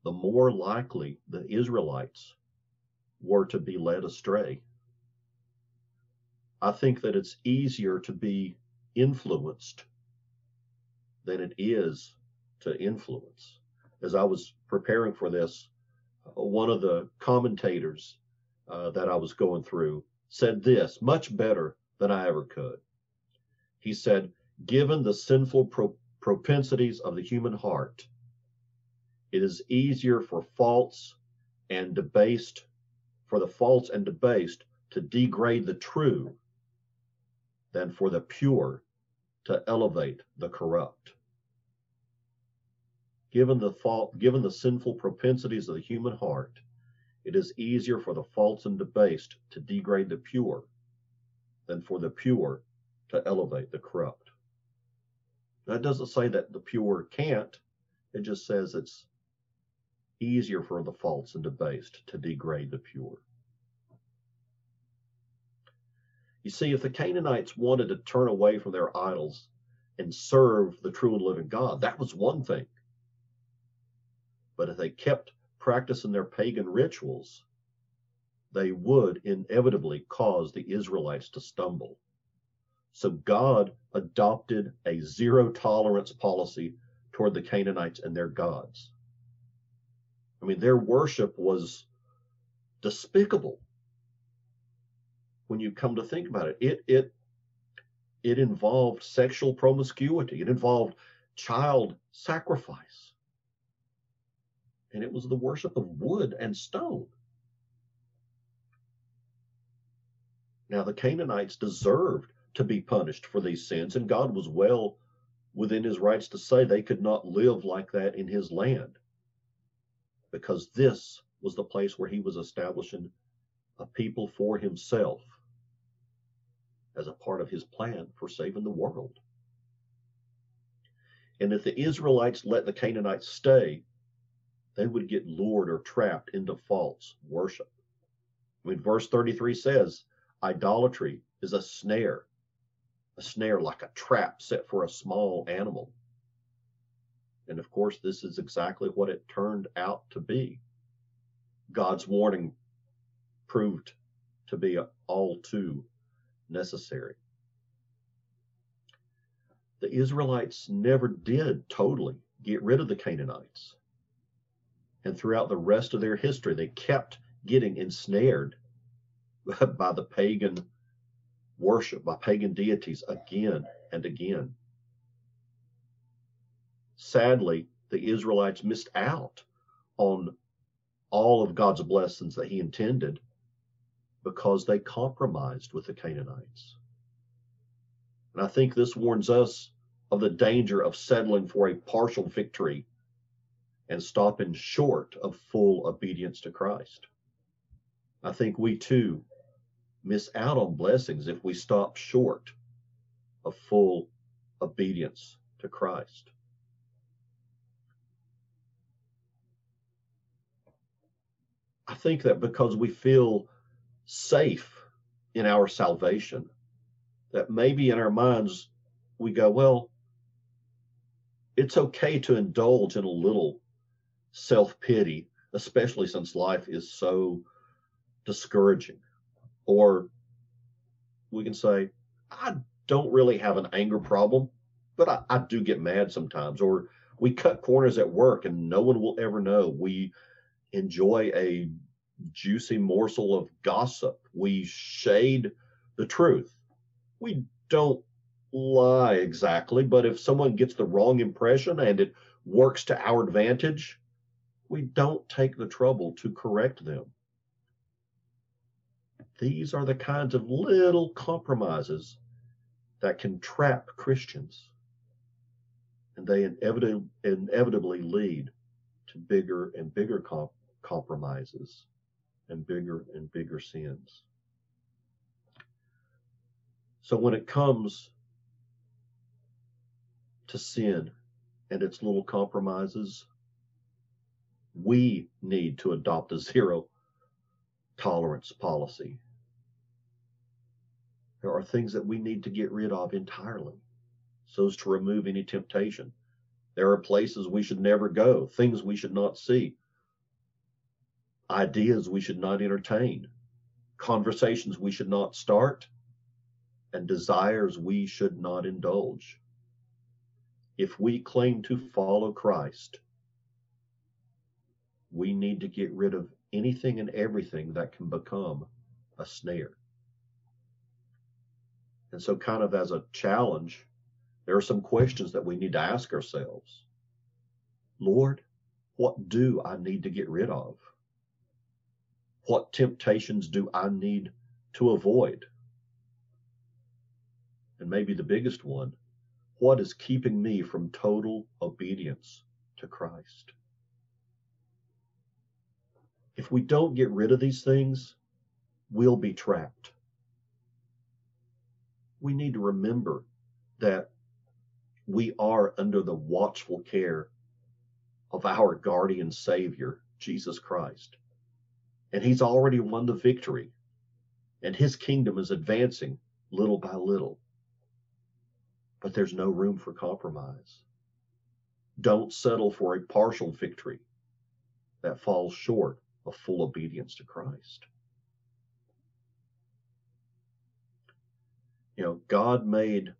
the more likely the Israelites were to be led astray. I think that it's easier to be influenced than it is to influence. As I was preparing for this, one of the commentators uh, that I was going through said this much better than I ever could. He said, Given the sinful pro- propensities of the human heart, it is easier for false and debased, for the false and debased to degrade the true than for the pure to elevate the corrupt. Given the fault, given the sinful propensities of the human heart, it is easier for the false and debased to degrade the pure than for the pure to elevate the corrupt. That doesn't say that the pure can't, it just says it's easier for the false and debased to degrade the pure. You see, if the Canaanites wanted to turn away from their idols and serve the true and living God, that was one thing. But if they kept practicing their pagan rituals, they would inevitably cause the Israelites to stumble. So God adopted a zero tolerance policy toward the Canaanites and their gods. I mean, their worship was despicable when you come to think about it. It it it involved sexual promiscuity. It involved child sacrifice. And it was the worship of wood and stone. Now, the Canaanites deserved to be punished for these sins, and God was well within his rights to say they could not live like that in his land because this was the place where he was establishing a people for himself as a part of his plan for saving the world. And if the Israelites let the Canaanites stay, they would get lured or trapped into false worship. I mean, verse 33 says, idolatry is a snare, a snare like a trap set for a small animal. And of course, this is exactly what it turned out to be. God's warning proved to be all too necessary. The Israelites never did totally get rid of the Canaanites. And throughout the rest of their history, they kept getting ensnared by the pagan worship, by pagan deities again and again. Sadly, the Israelites missed out on all of God's blessings that He intended because they compromised with the Canaanites. And I think this warns us of the danger of settling for a partial victory and stopping short of full obedience to Christ. I think we too miss out on blessings if we stop short of full obedience to Christ. I think that because we feel safe in our salvation, that maybe in our minds we go, well, it's okay to indulge in a little self pity, especially since life is so discouraging. Or we can say, I don't really have an anger problem, but I, I, do get mad sometimes. Or we cut corners at work and no one will ever know. We enjoy a juicy morsel of gossip. We shade the truth. We don't lie exactly, but if someone gets the wrong impression and it works to our advantage, we don't take the trouble to correct them. These are the kinds of little compromises that can trap Christians. And they inevitably, inevitably lead to bigger and bigger comp- compromises and bigger and bigger sins. So when it comes to sin and its little compromises, we need to adopt a zero tolerance policy. There are things that we need to get rid of entirely so as to remove any temptation. There are places we should never go, things we should not see, ideas we should not entertain, conversations we should not start, and desires we should not indulge. If we claim to follow Christ, we need to get rid of anything and everything that can become a snare. And so, kind of as a challenge, there are some questions that we need to ask ourselves Lord, what do I need to get rid of? What temptations do I need to avoid? And maybe the biggest one, what is keeping me from total obedience to Christ? If we don't get rid of these things, we'll be trapped. We need to remember that we are under the watchful care of our guardian Savior, Jesus Christ. And He's already won the victory, and His kingdom is advancing little by little. But there's no room for compromise. Don't settle for a partial victory that falls short of full obedience to Christ. You know, God made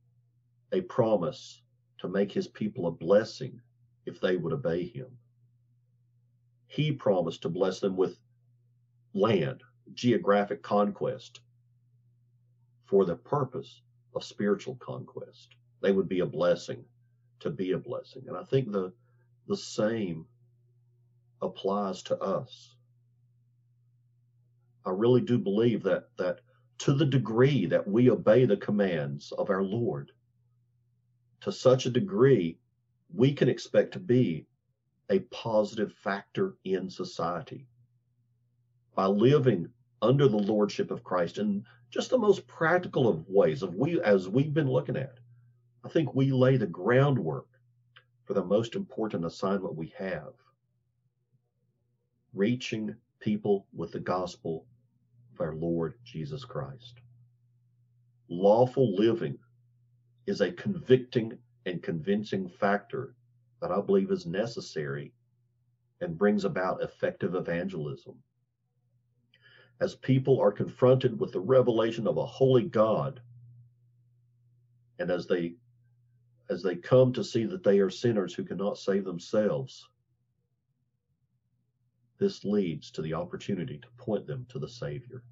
a promise to make his people a blessing if they would obey him. He promised to bless them with land, geographic conquest, for the purpose of spiritual conquest. They would be a blessing to be a blessing. And I think the the same applies to us. I really do believe that that to the degree that we obey the commands of our Lord, to such a degree, we can expect to be a positive factor in society. By living under the lordship of Christ in just the most practical of ways, of we as we've been looking at, I think we lay the groundwork for the most important assignment we have reaching people with the gospel of our Lord Jesus Christ. Lawful living is a convicting and convincing factor that I believe is necessary and brings about effective evangelism. As people are confronted with the revelation of a holy God, and as they as they come to see that they are sinners who cannot save themselves, this leads to the opportunity to point them to the Savior.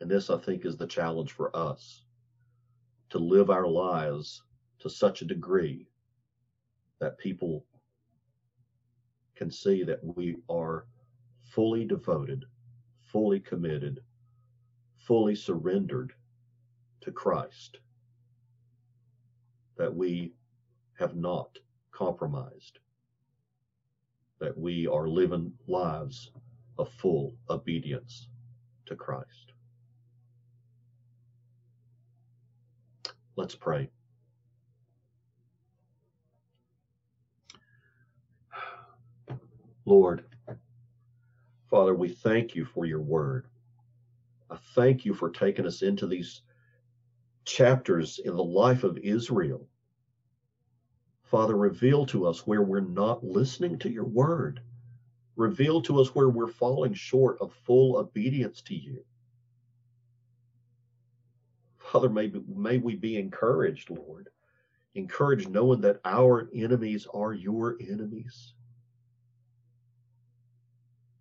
And this, I think, is the challenge for us to live our lives to such a degree that people can see that we are fully devoted, fully committed, fully surrendered to Christ, that we have not compromised, that we are living lives of full obedience to Christ. Let's pray. Lord, Father, we thank you for your word. I thank you for taking us into these chapters in the life of Israel. Father, reveal to us where we're not listening to your word. Reveal to us where we're falling short of full obedience to you. Father, may, may we be encouraged, Lord. Encouraged knowing that our enemies are your enemies.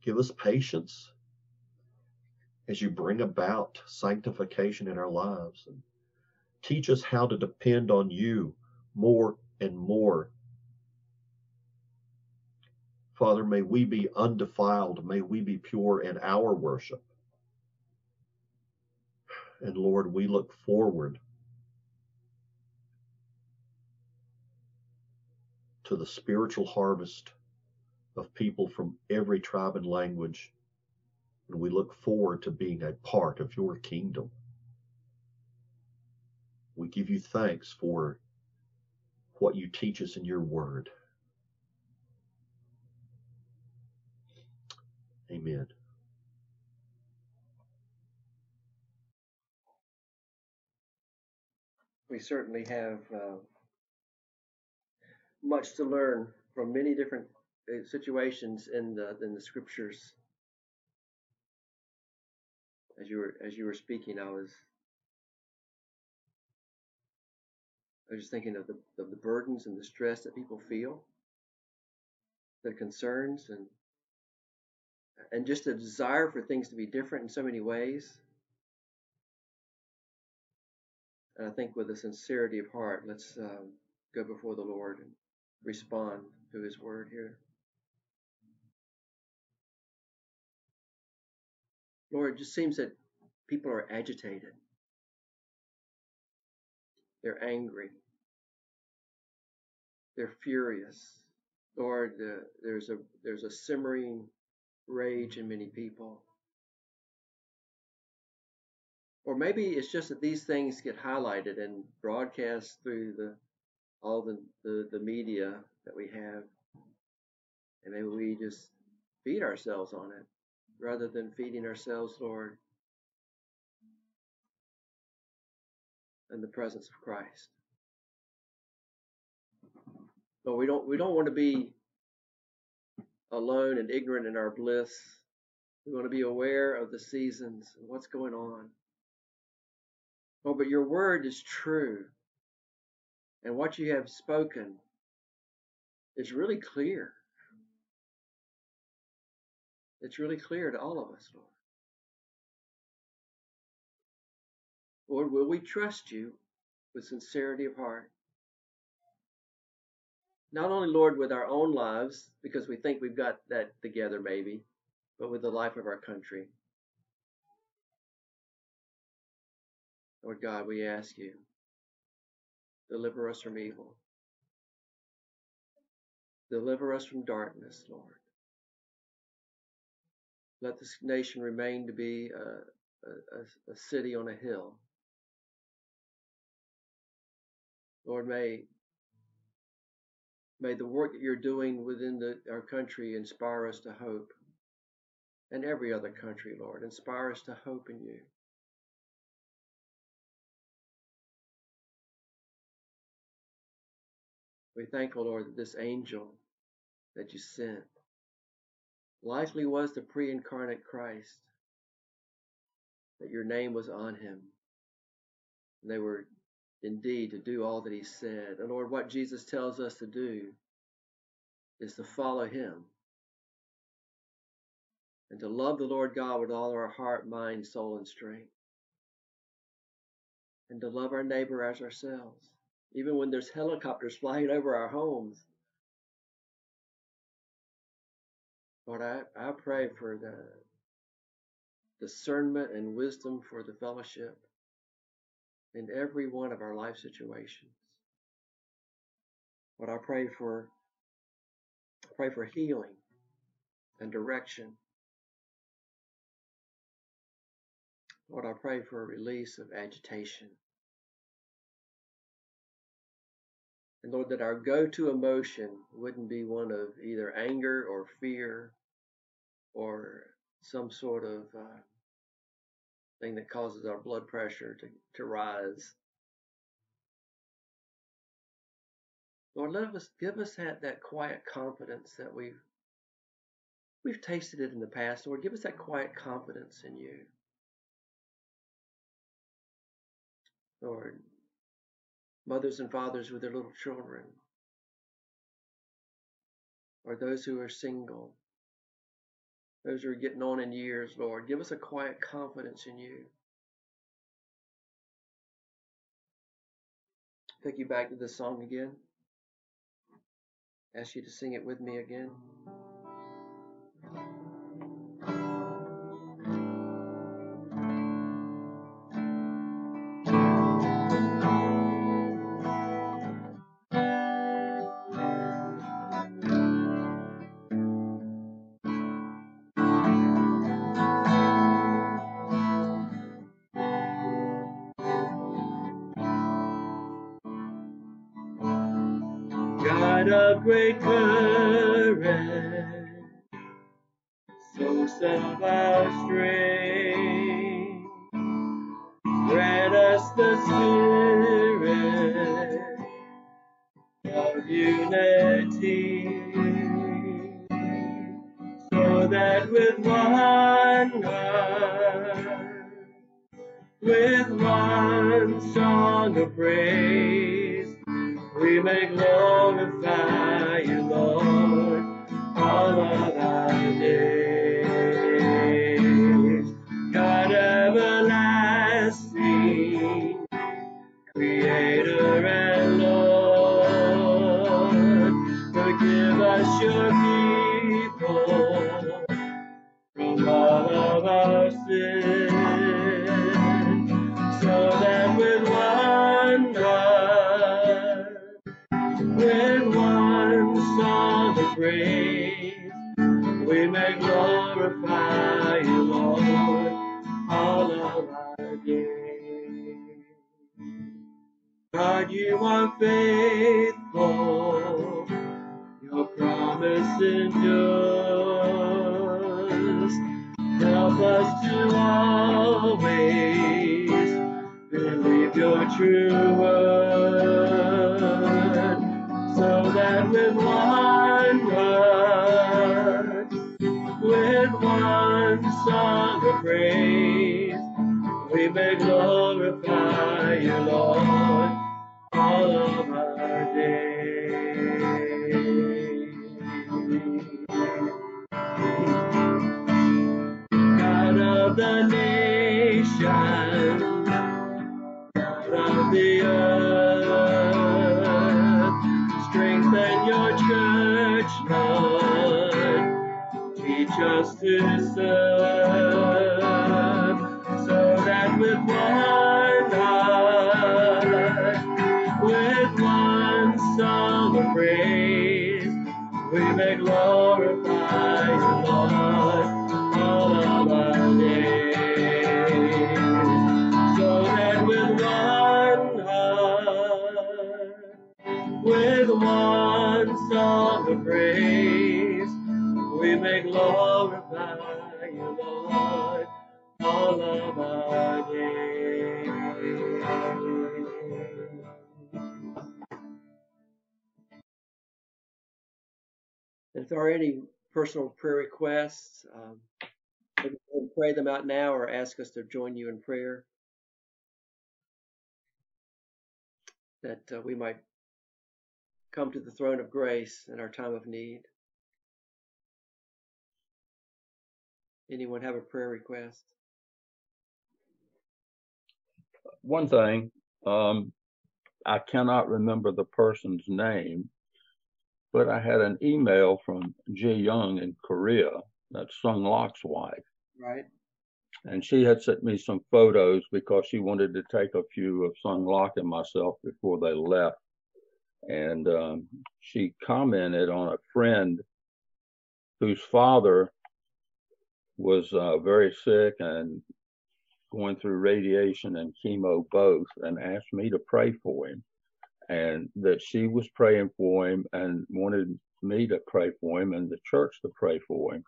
Give us patience as you bring about sanctification in our lives and teach us how to depend on you more and more. Father, may we be undefiled. May we be pure in our worship. And Lord, we look forward to the spiritual harvest of people from every tribe and language. And we look forward to being a part of your kingdom. We give you thanks for what you teach us in your word. Amen. We certainly have uh, much to learn from many different uh, situations in the in the scriptures. As you were as you were speaking, I was I was just thinking of the of the burdens and the stress that people feel, the concerns and and just a desire for things to be different in so many ways. And I think with a sincerity of heart, let's um, go before the Lord and respond to His word here. Lord, it just seems that people are agitated. They're angry. They're furious. Lord, uh, there's a there's a simmering rage in many people. Or maybe it's just that these things get highlighted and broadcast through the all the, the, the media that we have. And maybe we just feed ourselves on it rather than feeding ourselves, Lord, in the presence of Christ. But we don't we don't want to be alone and ignorant in our bliss. We want to be aware of the seasons and what's going on. Oh, but your word is true. And what you have spoken is really clear. It's really clear to all of us, Lord. Lord, will we trust you with sincerity of heart? Not only, Lord, with our own lives, because we think we've got that together, maybe, but with the life of our country. Lord God, we ask you, deliver us from evil. Deliver us from darkness, Lord. Let this nation remain to be a, a, a city on a hill. Lord, may may the work that you're doing within the, our country inspire us to hope, and every other country, Lord, inspire us to hope in you. We thank, O Lord, that this angel that you sent likely was the pre incarnate Christ, that your name was on him. And they were indeed to do all that he said. And Lord, what Jesus tells us to do is to follow him and to love the Lord God with all our heart, mind, soul, and strength. And to love our neighbor as ourselves even when there's helicopters flying over our homes. Lord, I, I pray for the discernment and wisdom for the fellowship in every one of our life situations. Lord, I pray for I pray for healing and direction. Lord, I pray for a release of agitation. And Lord, that our go to emotion wouldn't be one of either anger or fear or some sort of uh, thing that causes our blood pressure to, to rise. Lord, let us give us that, that quiet confidence that we've we've tasted it in the past. Lord, give us that quiet confidence in you. Lord, mothers and fathers with their little children, or those who are single, those who are getting on in years, Lord. Give us a quiet confidence in you. Take you back to this song again. Ask you to sing it with me again. Great courage, source of our strength. Glorify you, Lord, all of our days. God of the nations, God of the earth, strengthen your church, Lord. Teach us to serve, are any personal prayer requests, um, pray them out now or ask us to join you in prayer that uh, we might come to the throne of grace in our time of need. Anyone have a prayer request? One thing, um, I cannot remember the person's name, but I had an email from Ji Young in Korea, that's Sung Lok's wife. Right. And she had sent me some photos because she wanted to take a few of Sung Lok and myself before they left. And um, she commented on a friend whose father was uh, very sick and going through radiation and chemo both and asked me to pray for him and that she was praying for him and wanted me to pray for him and the church to pray for him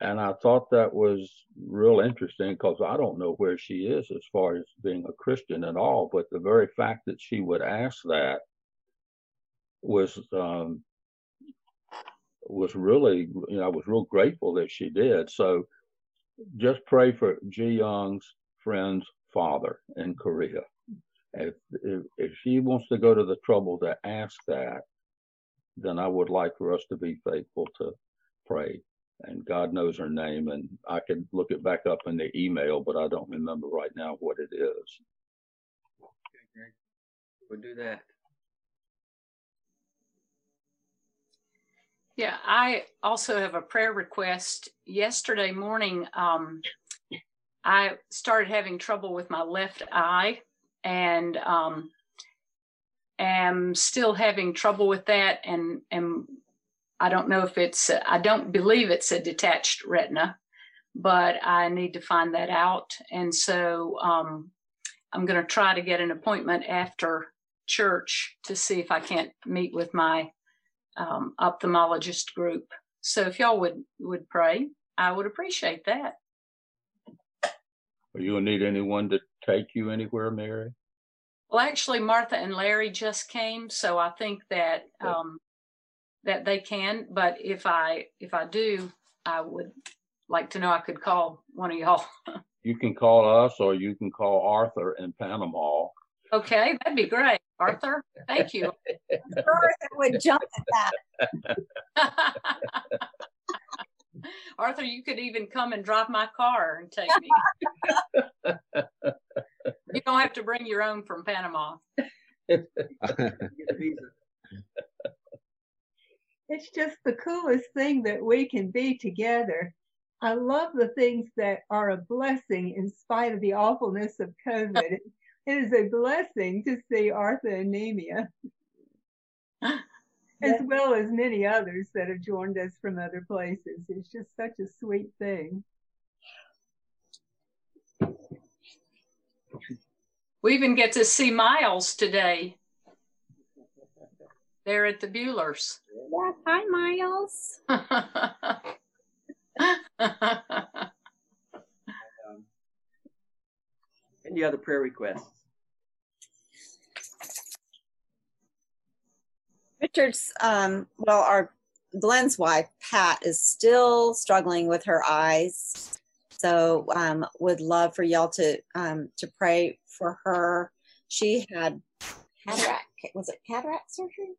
and I thought that was real interesting because I don't know where she is as far as being a Christian at all. But the very fact that she would ask that was um, was really, you know, I was real grateful that she did. So just pray for Ji Young's friend's father in Korea. If, if if she wants to go to the trouble to ask that, then I would like for us to be faithful to pray and God knows her name, and I could look it back up in the email, but I don't remember right now what it is. Okay, great. We'll do that. Yeah, I also have a prayer request. Yesterday morning, um, I started having trouble with my left eye and um, am still having trouble with that and am I don't know if it's, I don't believe it's a detached retina, but I need to find that out. And so um, I'm going to try to get an appointment after church to see if I can't meet with my um, ophthalmologist group. So if y'all would would pray, I would appreciate that. Are you gonna need anyone to take you anywhere, Mary? Well, actually, Martha and Larry just came, so I think that um, that they can. But if I if I do, I would like to know I could call one of y'all. you can call us or you can call Arthur in Panama. Okay, that'd be great. Arthur, thank you. Arthur would jump at that. Arthur, you could even come and drive my car and take me. you don't have to bring your own from Panama it's just the coolest thing that we can be together. I love the things that are a blessing in spite of the awfulness of COVID. it is a blessing to see Arthur and Nemia, as well as many others that have joined us from other places. It's just such a sweet thing. We even get to see Miles today. They're at the Buellers. Yeah. Hi, Miles. um, any other prayer requests? Richard's, um, well, our Glenn's wife, Pat, is still struggling with her eyes. So um, would love for y'all to um, to pray for her. She had cataract. Was it cataract surgery?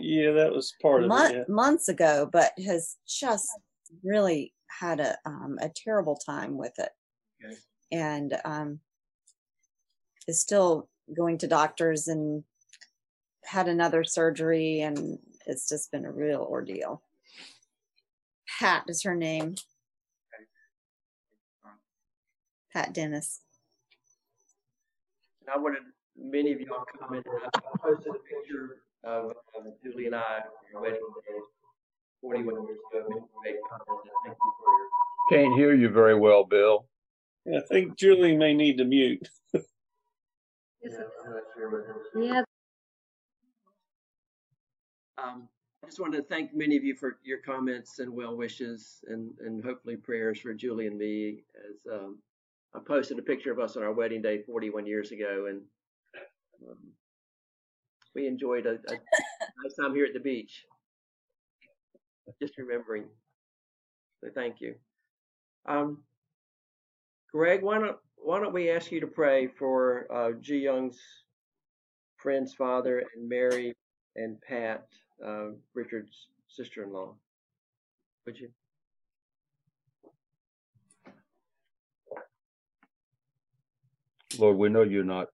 Yeah, that was part of it. Yeah. Months ago, but has just really had a um, a terrible time with it, okay. and um, is still going to doctors and had another surgery, and it's just been a real ordeal. Pat is her name. Pat Dennis. I wanted many of y'all commented. I posted a picture of um, Julie and I wedding day 41 years ago. Thank you for your. Can't hear you very well, Bill. I think Julie may need to mute. yeah, I'm not sure Yeah. Um, I just wanted to thank many of you for your comments and well wishes and, and hopefully prayers for Julie and me as um, I posted a picture of us on our wedding day 41 years ago and um, we enjoyed a, a nice time here at the beach. Just remembering. So thank you. Um, Greg, why don't why don't we ask you to pray for uh, Ji Young's friend's father and Mary and Pat, uh, Richard's sister-in-law? Would you? Lord, we know you're not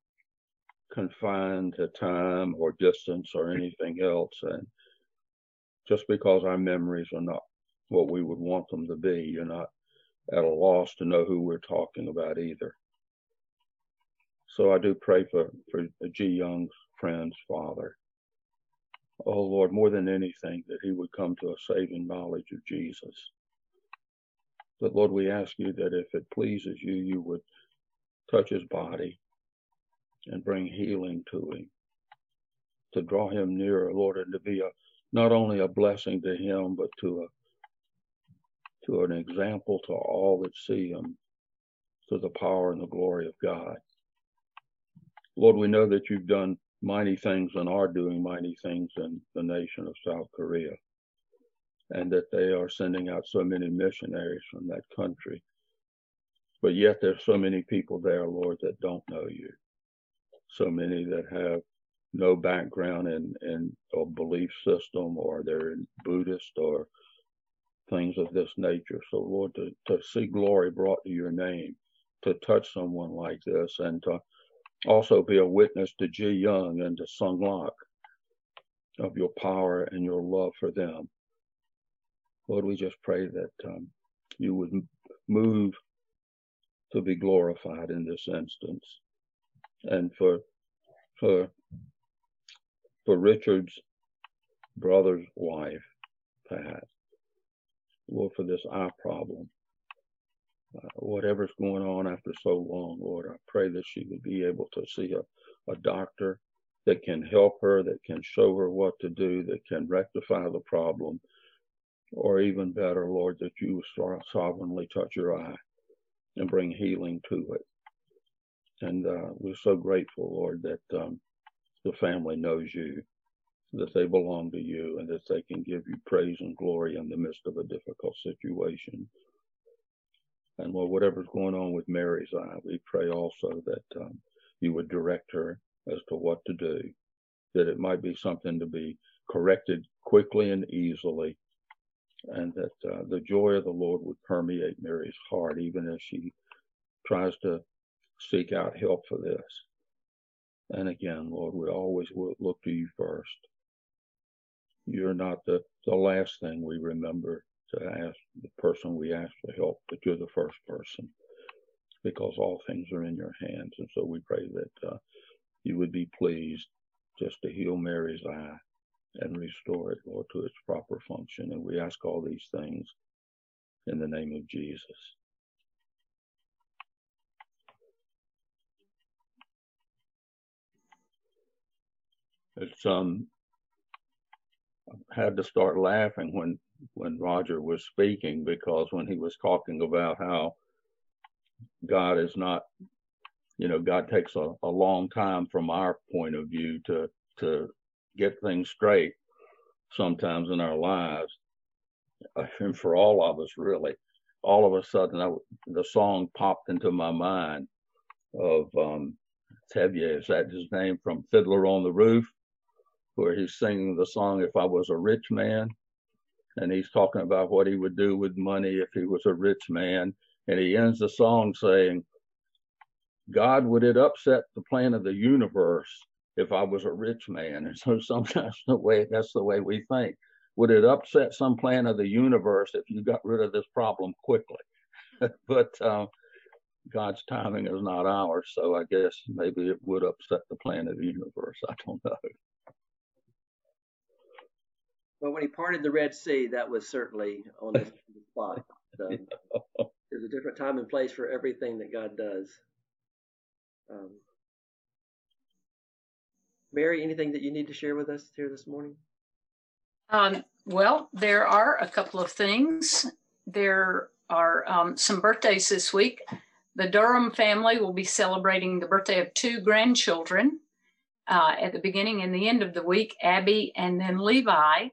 confined to time or distance or anything else. And just because our memories are not what we would want them to be, you're not at a loss to know who we're talking about either. So I do pray for, for Ji Young's friend's father. Oh Lord, more than anything, that he would come to a saving knowledge of Jesus. But Lord, we ask you that if it pleases you, you would touch his body and bring healing to him, to draw him nearer, Lord, and to be a not only a blessing to him, but to a to an example to all that see him to the power and the glory of God. Lord, we know that you've done mighty things and are doing mighty things in the nation of South Korea, and that they are sending out so many missionaries from that country. But yet there's so many people there, Lord, that don't know you. So many that have no background in, in a belief system or they're Buddhist or things of this nature. So, Lord, to, to see glory brought to your name, to touch someone like this, and to also be a witness to Ji Young and to Sung Lak of your power and your love for them. Lord, we just pray that um, you would move to be glorified in this instance, and for for for Richard's brother's wife, Pat. Lord, for this eye problem. Uh, whatever's going on after so long, Lord, I pray that she would be able to see a, a doctor that can help her, that can show her what to do, that can rectify the problem, or even better, Lord, that you sovereignly touch your eye and bring healing to it. And uh, we're so grateful, Lord, that um, the family knows you that they belong to you and that they can give you praise and glory in the midst of a difficult situation. And well, whatever's going on with Mary's eye, we pray also that um, you would direct her as to what to do, that it might be something to be corrected quickly and easily, and that uh, the joy of the Lord would permeate Mary's heart even as she tries to seek out help for this. And again, Lord, we always look to you first you're not the, the last thing we remember to ask the person we ask for help, but you're the first person because all things are in your hands. And so we pray that uh, you would be pleased just to heal Mary's eye and restore it, Lord, to its proper function. And we ask all these things in the name of Jesus. It's um had to start laughing when when Roger was speaking because when he was talking about how God is not, you know, God takes a, a long time from our point of view to to get things straight sometimes in our lives, and for all of us really, all of a sudden I, the song popped into my mind of um, Tevye, is that his name from Fiddler on the Roof? where he's singing the song If I Was a Rich Man. And he's talking about what he would do with money if he was a rich man. And he ends the song saying, God, would it upset the plan of the universe if I was a rich man? And so sometimes the way that's the way we think. Would it upset some plan of the universe if you got rid of this problem quickly? but uh, God's timing is not ours. So I guess maybe it would upset the plan of the universe. I don't know. Well, when he parted the Red Sea, that was certainly on the spot. So, there's a different time and place for everything that God does. Um, Mary, anything that you need to share with us here this morning? Um, well, there are a couple of things. There are um, some birthdays this week. The Durham family will be celebrating the birthday of two grandchildren uh, at the beginning and the end of the week, Abby and then Levi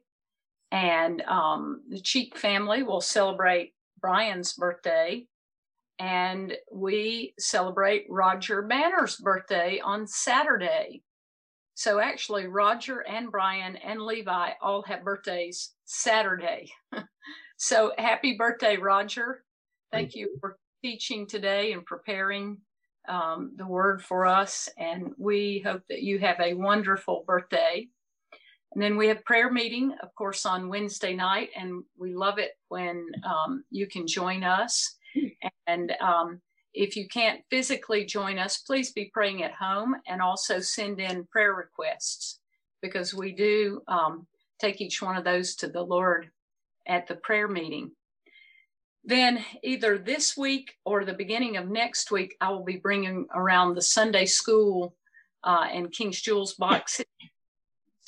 and um, the Cheek family will celebrate Brian's birthday, and we celebrate Roger Banner's birthday on Saturday. So actually, Roger and Brian and Levi all have birthdays Saturday. so happy birthday, Roger. Thank you for teaching today and preparing um, the word for us. And we hope that you have a wonderful birthday. And then we have prayer meeting, of course, on Wednesday night, and we love it when um, you can join us. And um, if you can't physically join us, please be praying at home and also send in prayer requests because we do um, take each one of those to the Lord at the prayer meeting. Then, either this week or the beginning of next week, I will be bringing around the Sunday school uh, and King's Jewels boxes.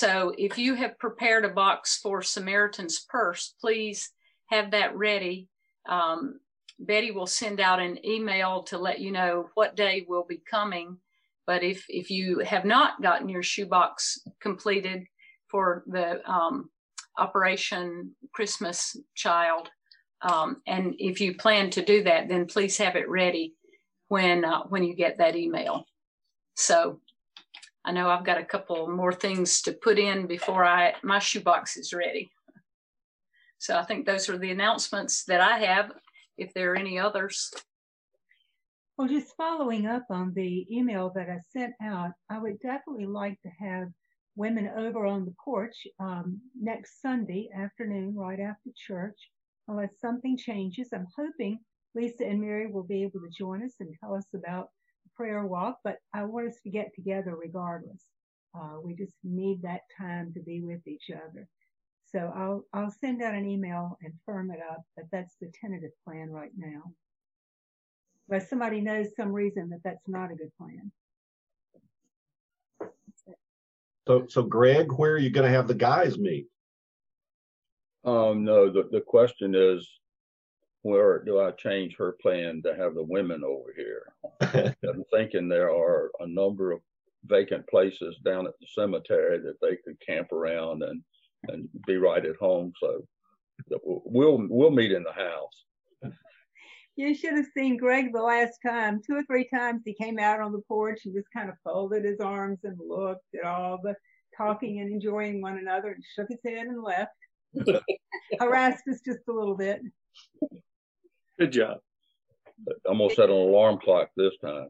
So, if you have prepared a box for Samaritan's Purse, please have that ready. Um, Betty will send out an email to let you know what day will be coming. But if if you have not gotten your shoebox completed for the um, Operation Christmas Child, um, and if you plan to do that, then please have it ready when uh, when you get that email. So I know I've got a couple more things to put in before I my shoebox is ready. So I think those are the announcements that I have if there are any others. Well, just following up on the email that I sent out, I would definitely like to have women over on the porch um, next Sunday afternoon, right after church, unless something changes. I'm hoping Lisa and Mary will be able to join us and tell us about prayer walk, but I want us to get together regardless. Uh, we just need that time to be with each other. So I'll I'll send out an email and firm it up, but that's the tentative plan right now. But somebody knows some reason that that's not a good plan. So, so Greg, where are you going to have the guys meet? Um, no, the, the question is, where do I change her plan to have the women over here? I'm thinking there are a number of vacant places down at the cemetery that they could camp around and and be right at home. So we'll we'll meet in the house. You should have seen Greg the last time. Two or three times he came out on the porch. He just kind of folded his arms and looked at all the talking and enjoying one another and shook his head and left. Harassed us just a little bit. Good job. Almost I'm set an alarm clock this time.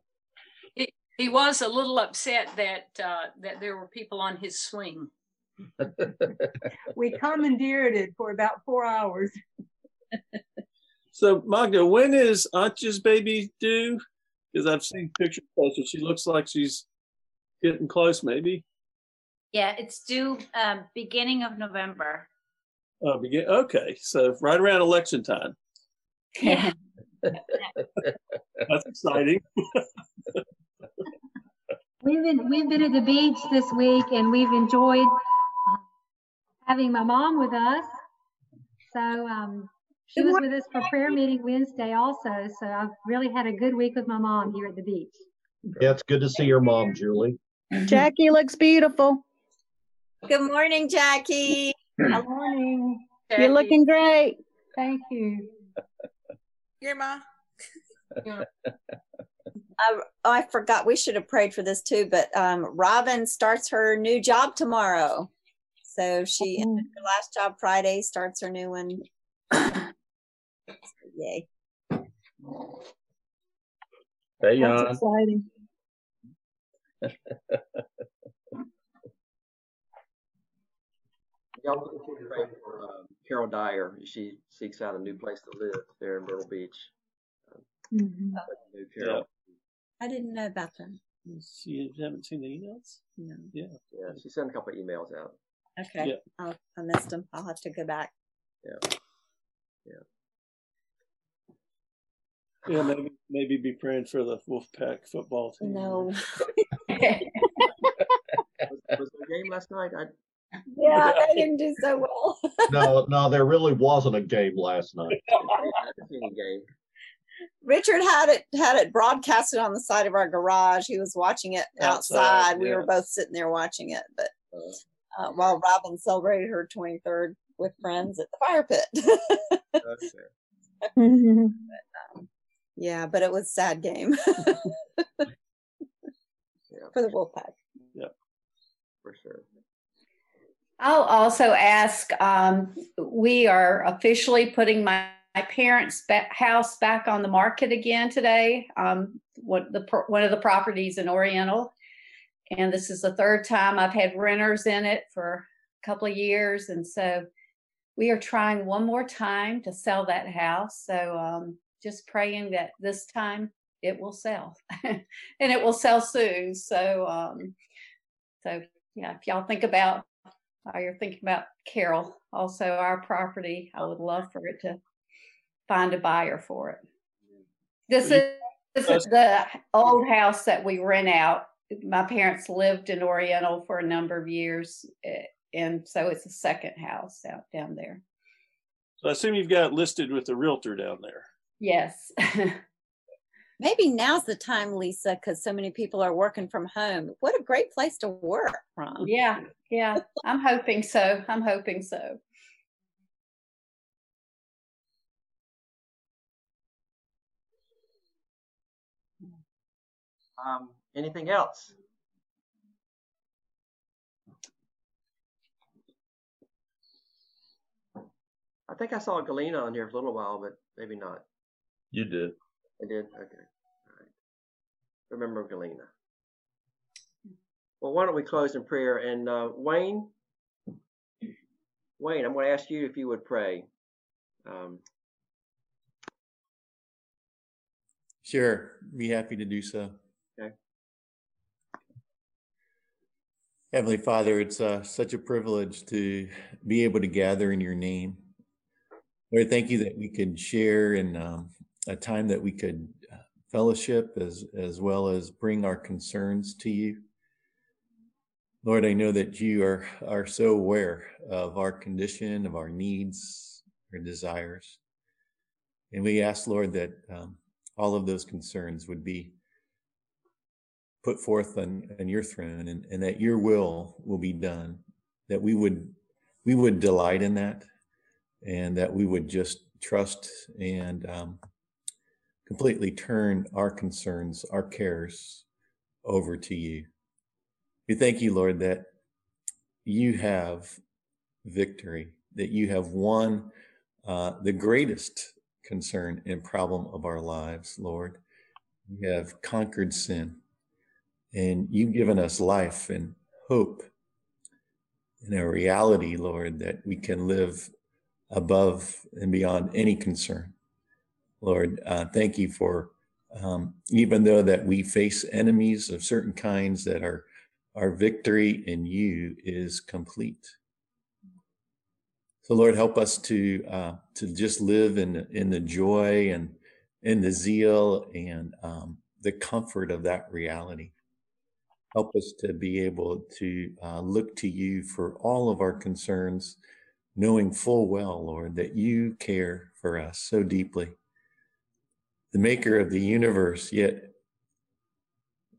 He, he was a little upset that uh, that there were people on his swing we commandeered it for about four hours. so, Magda, when is Auntie's baby due? Because I've seen pictures of her. She looks like she's getting close, maybe. Yeah, it's due um, beginning of November. Oh, begin. Okay, so right around election time. Yeah. That's exciting. we've been we've been at the beach this week and we've enjoyed having my mom with us. So um, she was with us for prayer meeting Wednesday also. So I've really had a good week with my mom here at the beach. Yeah, it's good to see your mom, Julie. Jackie looks beautiful. Good morning, Jackie. Good morning. Jackie. You're looking great. Thank you. Your mom. I, I forgot we should have prayed for this too, but um, Robin starts her new job tomorrow. So she mm-hmm. her last job Friday, starts her new one. Yay. Hey, That's exciting. Y'all continue to pray for uh, Carol Dyer. She seeks out a new place to live there in Myrtle Beach. Mm-hmm. Carol. I didn't know about that. You haven't seen the emails? No. Yeah. Yeah, she sent a couple of emails out. Okay. Yeah. I'll, I missed them. I'll have to go back. Yeah. Yeah. Yeah, maybe maybe be praying for the Wolfpack football team. No. was, was the game last night? I, yeah, they didn't do so well. no, no, there really wasn't a game last night. game. Richard had it had it broadcasted on the side of our garage. He was watching it outside. outside we yeah. were both sitting there watching it, but uh, uh, while Robin celebrated her 23rd with friends at the fire pit. but, um, yeah, but it was sad game yeah. for the Wolfpack. Yeah, for sure. I'll also ask. Um, we are officially putting my, my parents' house back on the market again today. Um, what the one of the properties in Oriental, and this is the third time I've had renters in it for a couple of years, and so we are trying one more time to sell that house. So um, just praying that this time it will sell, and it will sell soon. So um, so yeah, if y'all think about how you're thinking about Carol, also our property, I would love for it to find a buyer for it. This is, this is the old house that we rent out. My parents lived in Oriental for a number of years, eh, and so it's a second house out down there. So I assume you've got it listed with the realtor down there. Yes. Maybe now's the time, Lisa, because so many people are working from home. What a great place to work from. Yeah, yeah. I'm hoping so. I'm hoping so. Um, anything else? I think I saw Galena on here for a little while, but maybe not. You did. I did? Okay. All right. Remember Galena. Well, why don't we close in prayer? And uh, Wayne, Wayne, I'm going to ask you if you would pray. Um, Sure, be happy to do so. Okay. Heavenly Father, it's uh, such a privilege to be able to gather in your name. Lord, thank you that we could share in um, a time that we could uh, fellowship as, as well as bring our concerns to you. Lord, I know that you are, are so aware of our condition, of our needs, our desires. And we ask, Lord, that um, all of those concerns would be put forth on, on your throne and, and that your will will be done, that we would we would delight in that and that we would just trust and um, completely turn our concerns, our cares over to you. We thank you, Lord, that you have victory, that you have won uh, the greatest concern and problem of our lives, Lord. You have conquered sin and you've given us life and hope and a reality, Lord, that we can live above and beyond any concern. Lord, uh, thank you for um, even though that we face enemies of certain kinds, that our our victory in you is complete. So, Lord, help us to uh, to just live in in the joy and in the zeal and um, the comfort of that reality. Help us to be able to uh, look to you for all of our concerns, knowing full well, Lord, that you care for us so deeply. The maker of the universe, yet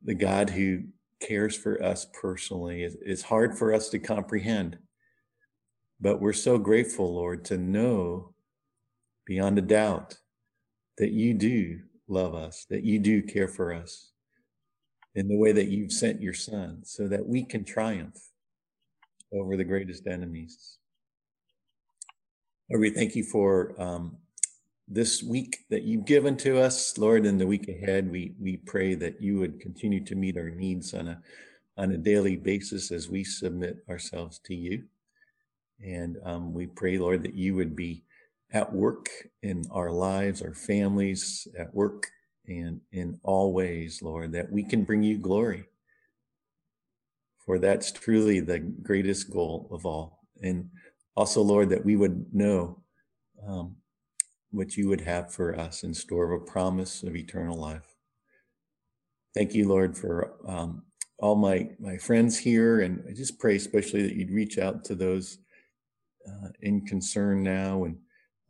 the God who cares for us personally is hard for us to comprehend. But we're so grateful, Lord, to know beyond a doubt that you do love us, that you do care for us in the way that you've sent your son so that we can triumph over the greatest enemies. Lord, we thank you for um, this week that you've given to us, Lord. In the week ahead, we we pray that you would continue to meet our needs on a on a daily basis as we submit ourselves to you. And um, we pray, Lord, that you would be at work in our lives, our families, at work and in all ways, Lord, that we can bring you glory. For that's truly the greatest goal of all. And also, Lord, that we would know um, what you would have for us in store of a promise of eternal life. Thank you, Lord, for um, all my, my friends here. And I just pray especially that you'd reach out to those uh, in concern now and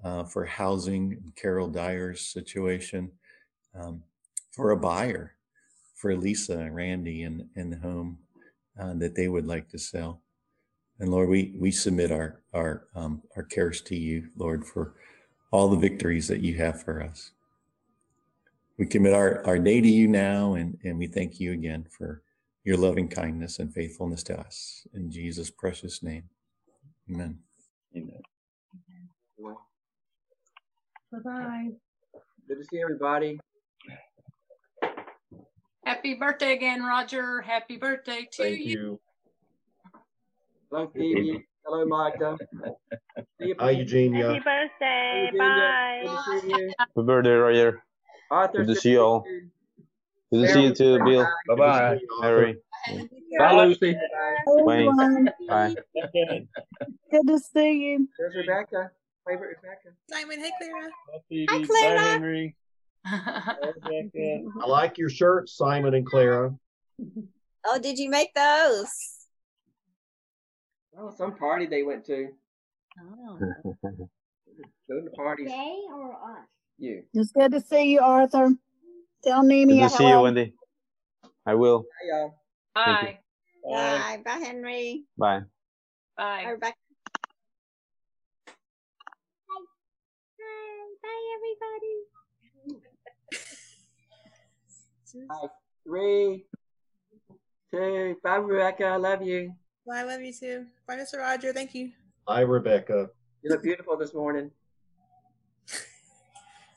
uh, for housing, and Carol Dyer's situation, um, for a buyer, for Lisa and Randy and, and the home uh, that they would like to sell. And Lord, we, we submit our, our, um, our cares to you, Lord, for all the victories that you have for us. We commit our, our day to you now, and, and we thank you again for your loving kindness and faithfulness to us. In Jesus' precious name, amen. Amen. Bye-bye. Good to see everybody. Happy birthday again, Roger. Happy birthday to Thank you. you. Love Phoebe. Hello, Magda. Hi, Eugenia. Happy birthday. Eugenia. Bye. Good to see you. Happy birthday, Roger. Arthur, Good to see you all. Good to see you too, Bill. Bye bye. Harry. Bye, Lucy. Wayne. Bye. good to see you. There's Rebecca. Favorite Rebecca. Simon, hey Clara. Hi, Clara. Bye, Henry. I like your shirts, Simon and Clara. Oh, did you make those? Oh, some party they went to. Oh. Going to parties. They or us? You. It's good to see you, Arthur. Tell Good Nemi to see you. Wendy. I will. Hi, y'all. Bye. Bye. Bye, Henry. Bye. Bye, Bye. Rebecca. Bye, everybody. Bye. Three, two. Bye, Rebecca. I love you. Bye, I love you too. Bye, Mr. Roger. Thank you. Hi, Rebecca. You look beautiful this morning.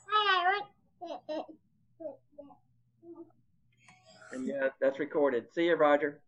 Hi, And yeah, that's recorded. See you, Roger.